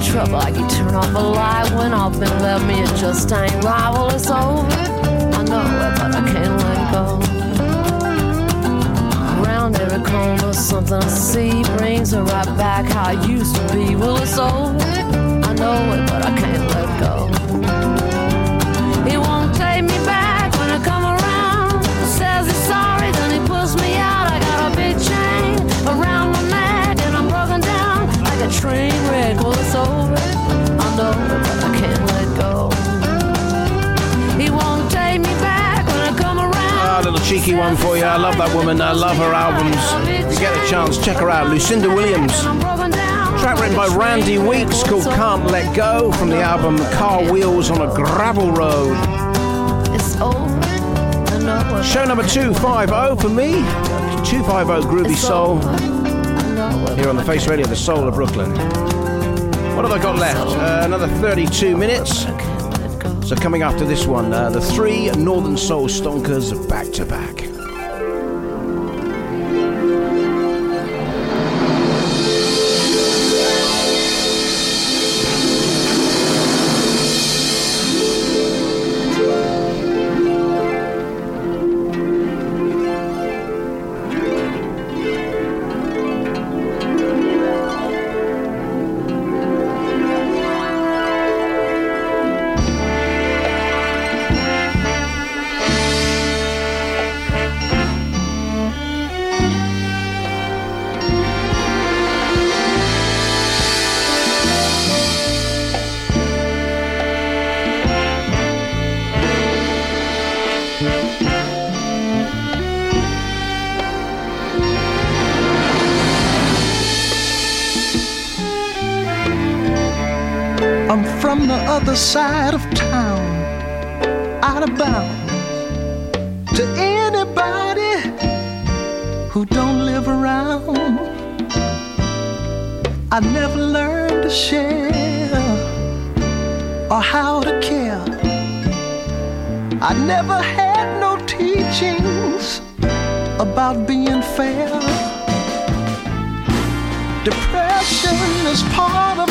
Trouble like you turn off a light when I've been left me. It just ain't right. Well, it's over. I know it, but I can't let go. Around every corner, something I see brings her right back how I used to be. Well, it's over. I know it, but I can't cheeky one for you. I love that woman. I love her albums. If you get a chance, check her out. Lucinda Williams. Track written by Randy Weeks called Can't Let Go from the album Car Wheels on a Gravel Road. Show number 250 for me. 250 Groovy Soul. Here on the Face Radio, the Soul of Brooklyn. What have I got left? Uh, another 32 minutes. So coming after this one, uh, the three Northern Soul Stonkers back to back. Other side of town, out of bounds. To anybody who don't live around, I never learned to share or how to care. I never had no teachings about being fair. Depression is part of.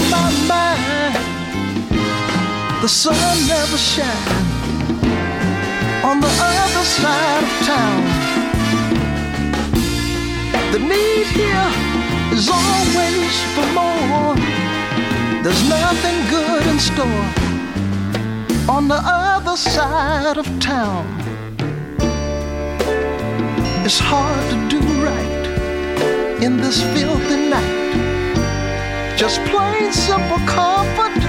The sun never shines on the other side of town. The need here is always for more. There's nothing good in store on the other side of town. It's hard to do right in this filthy night. Just plain simple comfort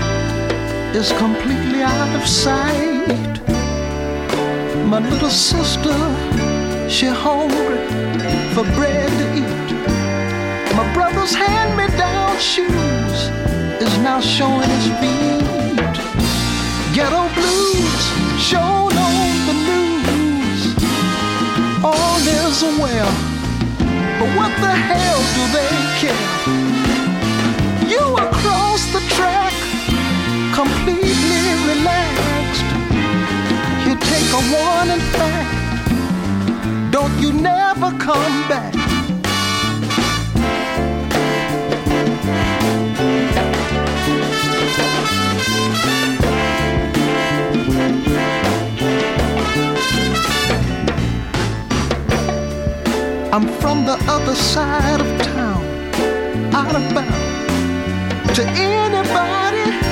is completely out of sight. My little sister, she hungry for bread to eat. My brother's hand-me-down shoes is now showing his feet. Ghetto blues shown on the news. All is well, but what the hell do they care? Completely relaxed. You take a warning fact. Don't you never come back. I'm from the other side of town, out of bounds to anybody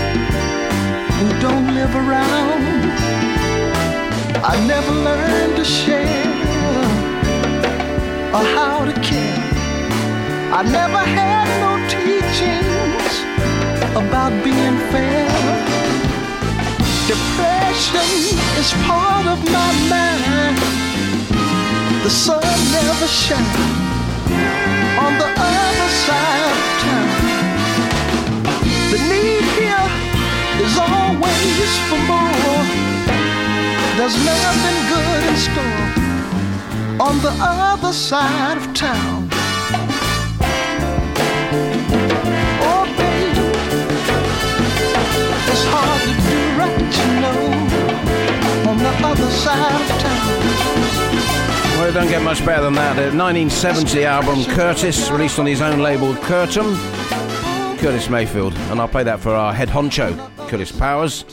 live around. I never learned to share or how to care. I never had no teachings about being fair. Depression is part of my mind. The sun never shines on the other side of town. The need is always for more. There's nothing good in store on the other side of town. Oh, baby, it's hard to do right, you know, on the other side of town. Well, it don't get much better than that. The 1970 album Curtis, released on his own label Curtom. Curtis Mayfield, and I'll play that for our head honcho, Curtis Powers.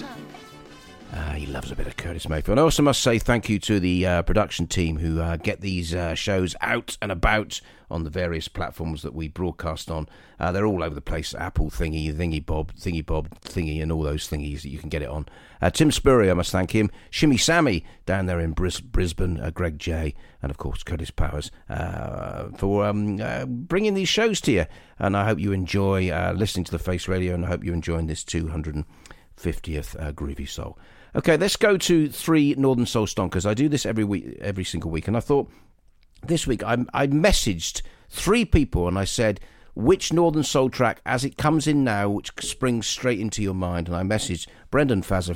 Uh, he loves a bit of Curtis Mayfield. I also must say thank you to the uh, production team who uh, get these uh, shows out and about on the various platforms that we broadcast on. Uh, they're all over the place Apple Thingy, Thingy Bob, Thingy Bob, Thingy, and all those thingies that you can get it on. Uh, Tim Spurrier, I must thank him. Shimmy Sammy down there in Bris- Brisbane, Greg J, and of course Curtis Powers for um, bringing these shows to you. And I hope you enjoy listening to the Face Radio, and I hope you're enjoying this 250th uh, Groovy Soul. Okay, let's go to three Northern Soul Stonkers. I do this every week, every single week, and I thought this week I, I messaged three people and I said which Northern Soul track, as it comes in now, which springs straight into your mind, and I messaged Brendan Fazza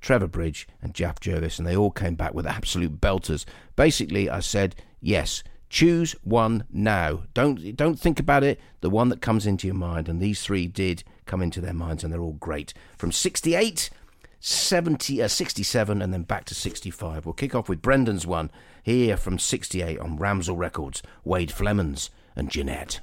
Trevor Bridge, and Jeff Jervis, and they all came back with [laughs] absolute belters. Basically, I said yes. Choose one now. Don't don't think about it. The one that comes into your mind, and these three did come into their minds, and they're all great. From '68 70, uh, 67 and then back to 65. We'll kick off with Brendan's one here from 68 on Ramsel Records, Wade Flemons and Jeanette.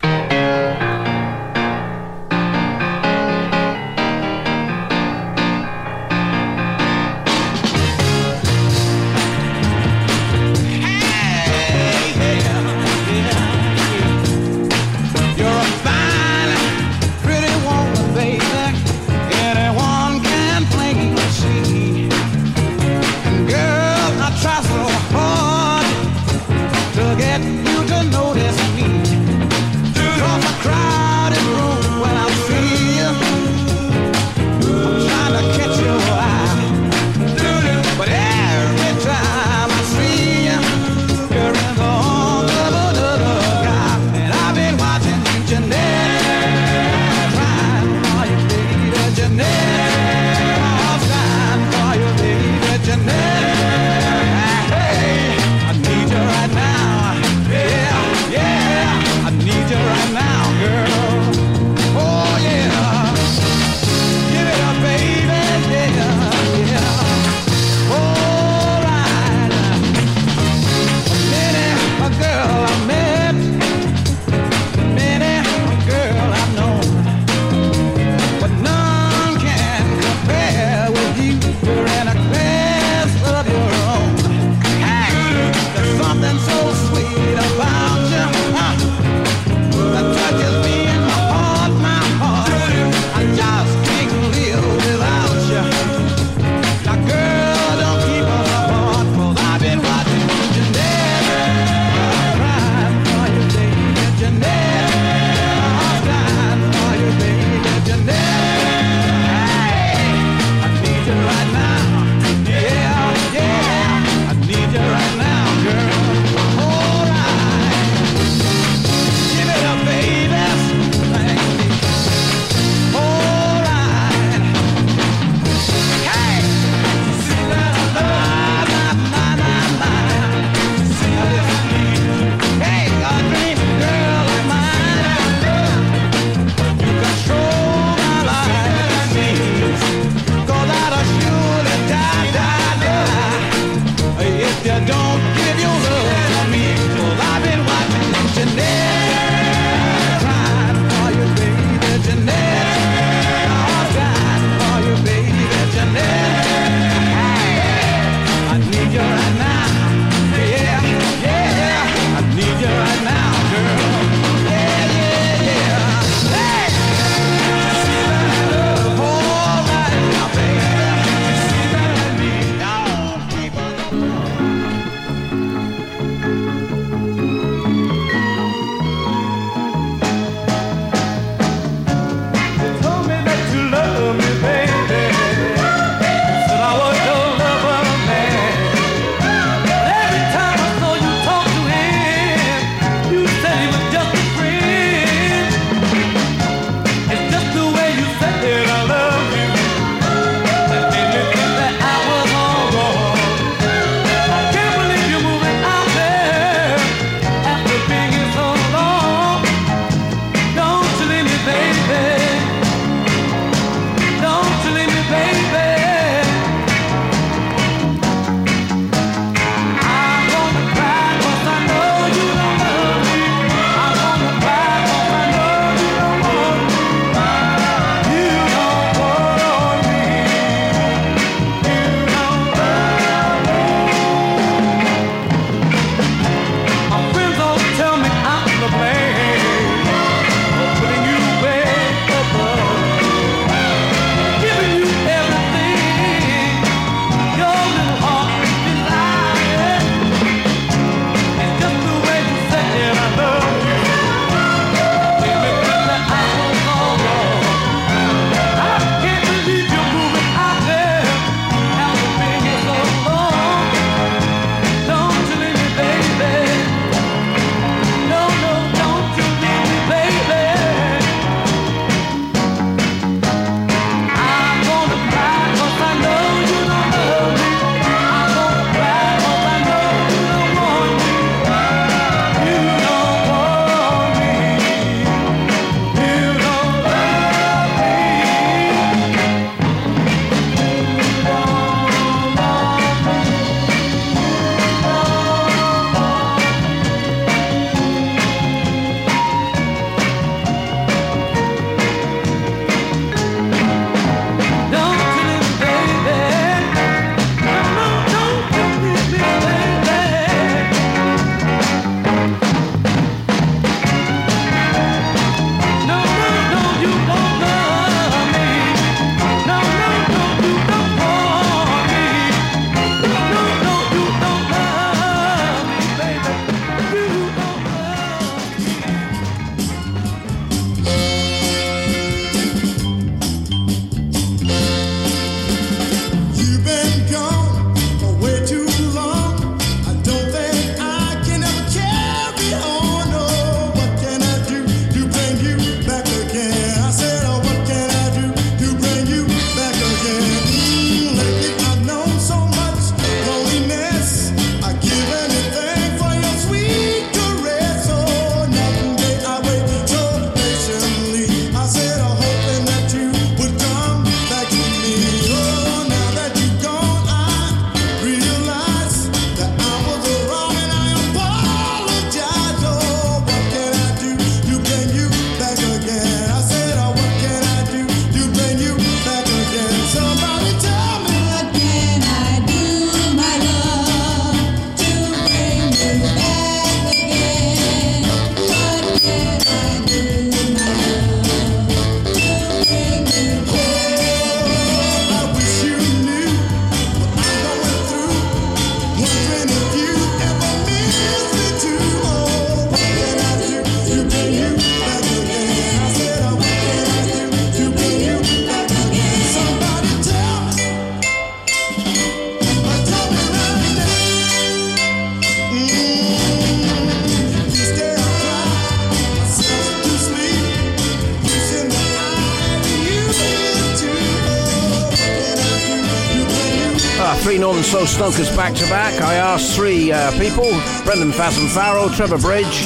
Back to back. I asked three uh, people Brendan Fasm Farrell, Trevor Bridge,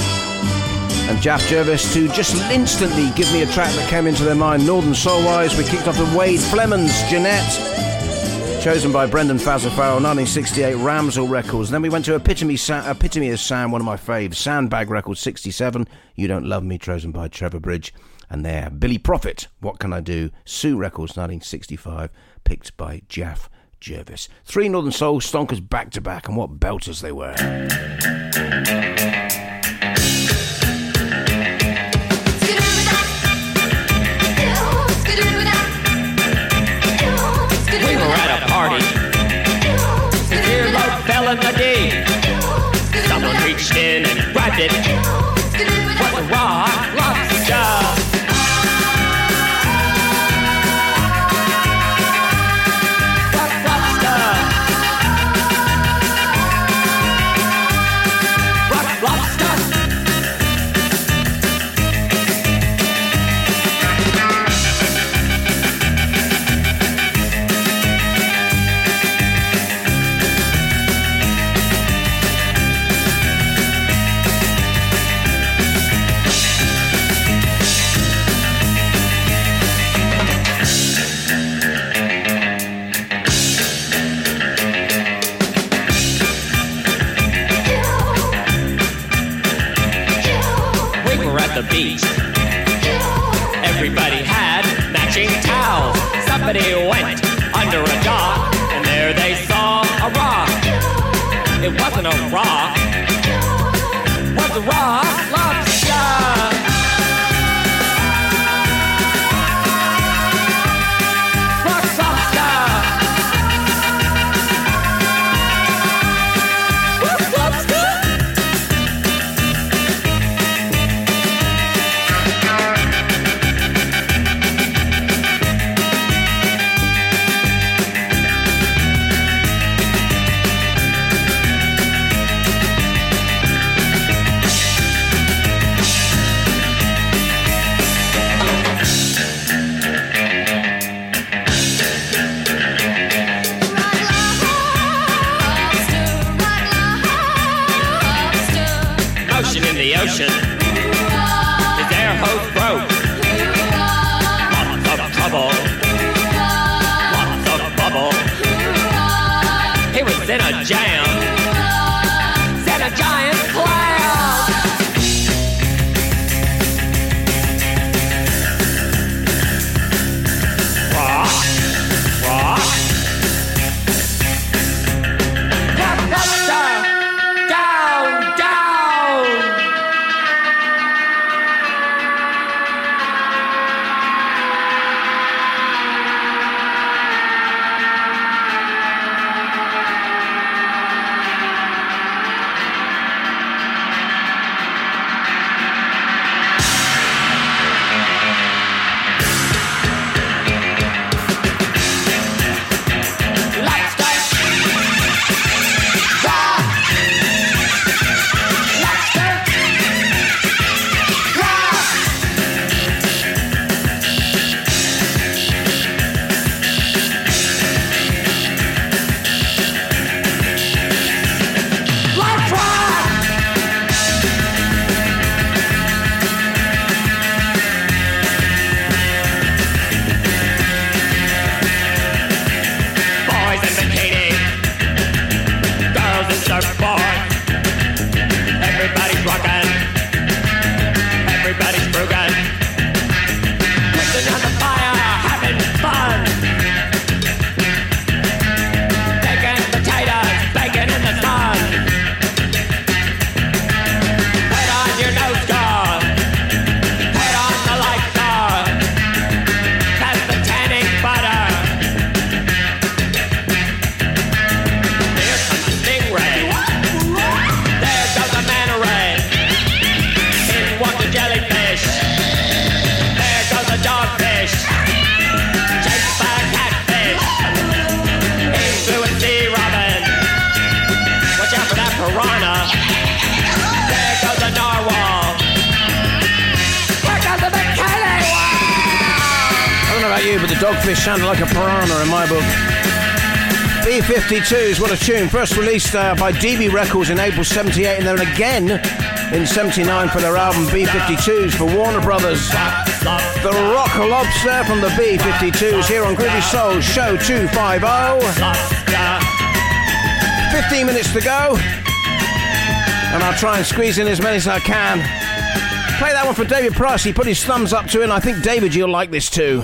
and Jaff Jervis to just instantly give me a track that came into their mind. Northern Soul wise, we kicked off with Wade Flemons, Jeanette, chosen by Brendan Fasm Farrell, 1968 Ramsel Records. Then we went to Epitome, Epitome of Sound, one of my faves, Sandbag Records, 67, You Don't Love Me, chosen by Trevor Bridge. And there, Billy Prophet, What Can I Do? Sue Records, 1965, picked by Jaff Jervis. Three Northern Soul stonkers back to back, and what belters they were. We were at a party. The earlobe fell in the D. Someone reached in and grabbed it. Dogfish sounded like a piranha in my book. B-52s, what a tune. First released uh, by DB Records in April 78 and then again in 79 for their album B-52s for Warner Brothers. The Rock Lobster from the B-52s here on Groovy Soul Show 250. 15 minutes to go. And I'll try and squeeze in as many as I can. Play that one for David Price. He put his thumbs up to it, and I think, David, you'll like this too.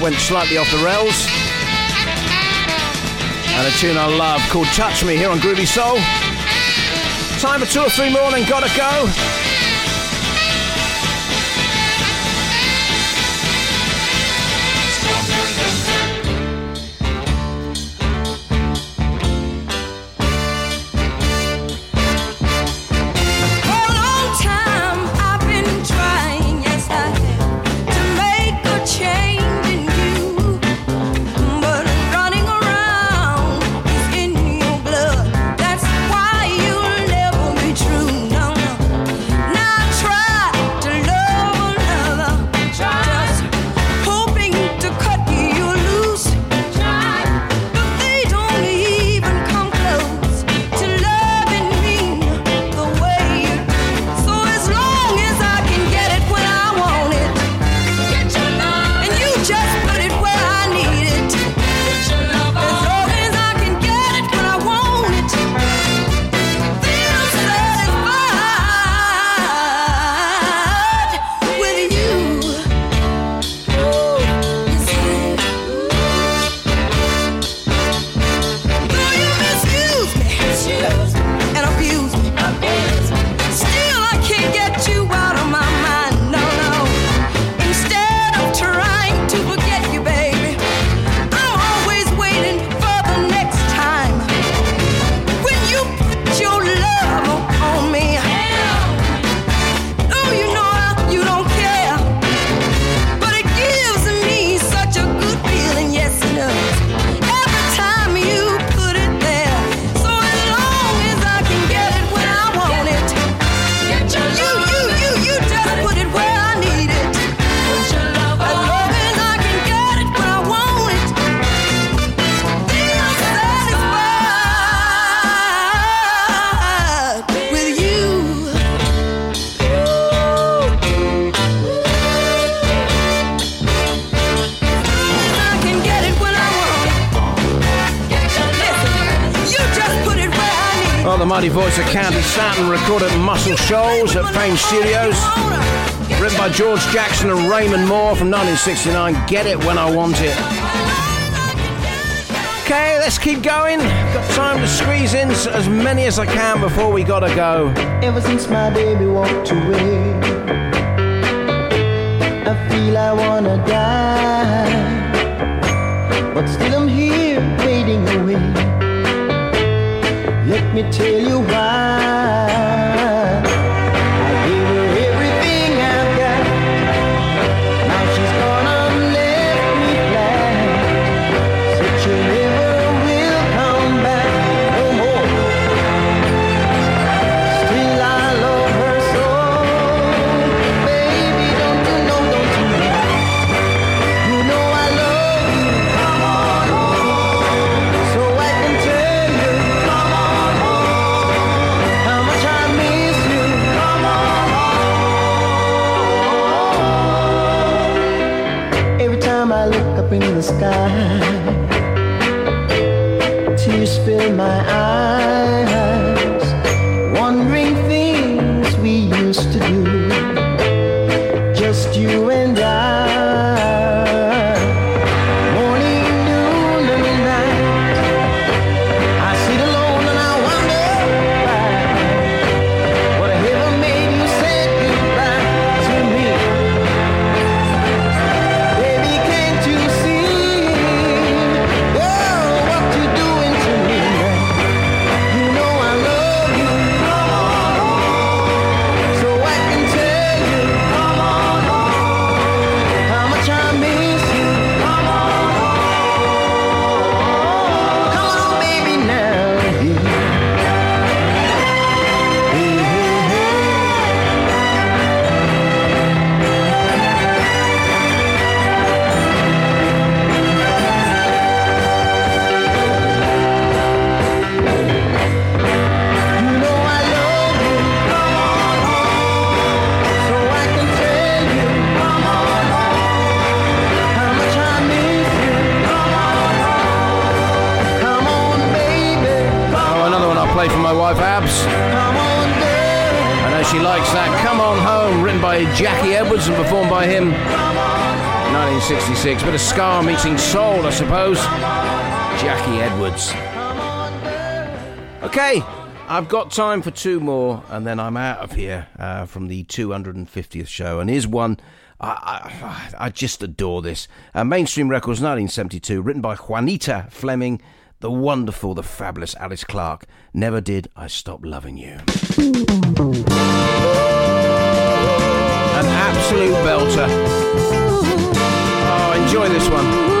Went slightly off the rails. And a tune I love called Touch Me here on Groovy Soul. Time for two or three more and gotta go. Staton, recorded at Muscle Shoals at Fame Studios. Written by George Jackson and Raymond Moore from 1969. Get it when I want it. Okay, let's keep going. Got time to squeeze in as many as I can before we gotta go. Ever since my baby walked away, I feel I wanna die. But still I'm here waiting away. Let me tell you why. 1966. Bit of ska meeting soul, I suppose. Jackie Edwards. Okay, I've got time for two more, and then I'm out of here uh, from the 250th show. And here's one. I, I, I just adore this. Uh, Mainstream Records, 1972, written by Juanita Fleming, the wonderful, the fabulous Alice Clark. Never did I stop loving you. An absolute belter. Enjoy this one.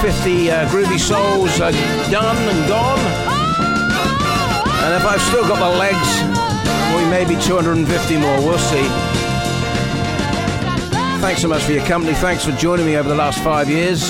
50 uh, groovy souls are done and gone. And if I've still got the legs, we may be 250 more. We'll see. Thanks so much for your company. Thanks for joining me over the last five years.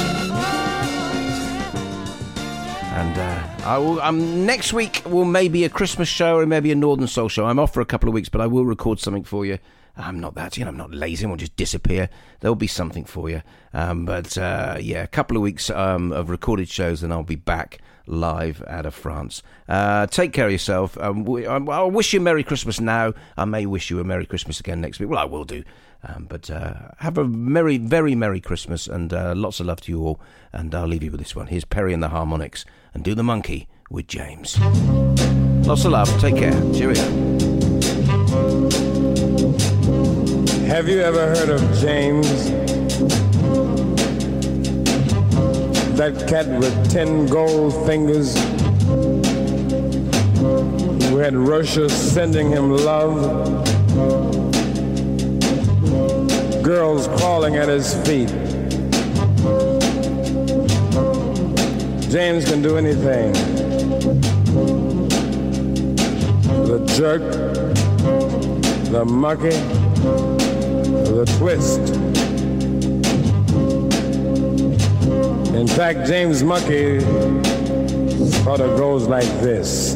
And uh, I will, um, next week will maybe a Christmas show or maybe a Northern Soul show. I'm off for a couple of weeks, but I will record something for you. I'm not that, you know, I'm not lazy. I won't just disappear. There'll be something for you. Um, but uh, yeah, a couple of weeks um, of recorded shows, and I'll be back live out of France. Uh, take care of yourself. Um, we, I, I'll wish you a Merry Christmas now. I may wish you a Merry Christmas again next week. Well, I will do. Um, but uh, have a merry, very Merry Christmas and uh, lots of love to you all. And I'll leave you with this one. Here's Perry and the Harmonics and Do the Monkey with James. Lots of love. Take care. Cheerio. Have you ever heard of James? That cat with ten gold fingers who had Russia sending him love. Girls crawling at his feet. James can do anything. The jerk, the monkey, the twist. In fact, James Monkey sort of goes like this.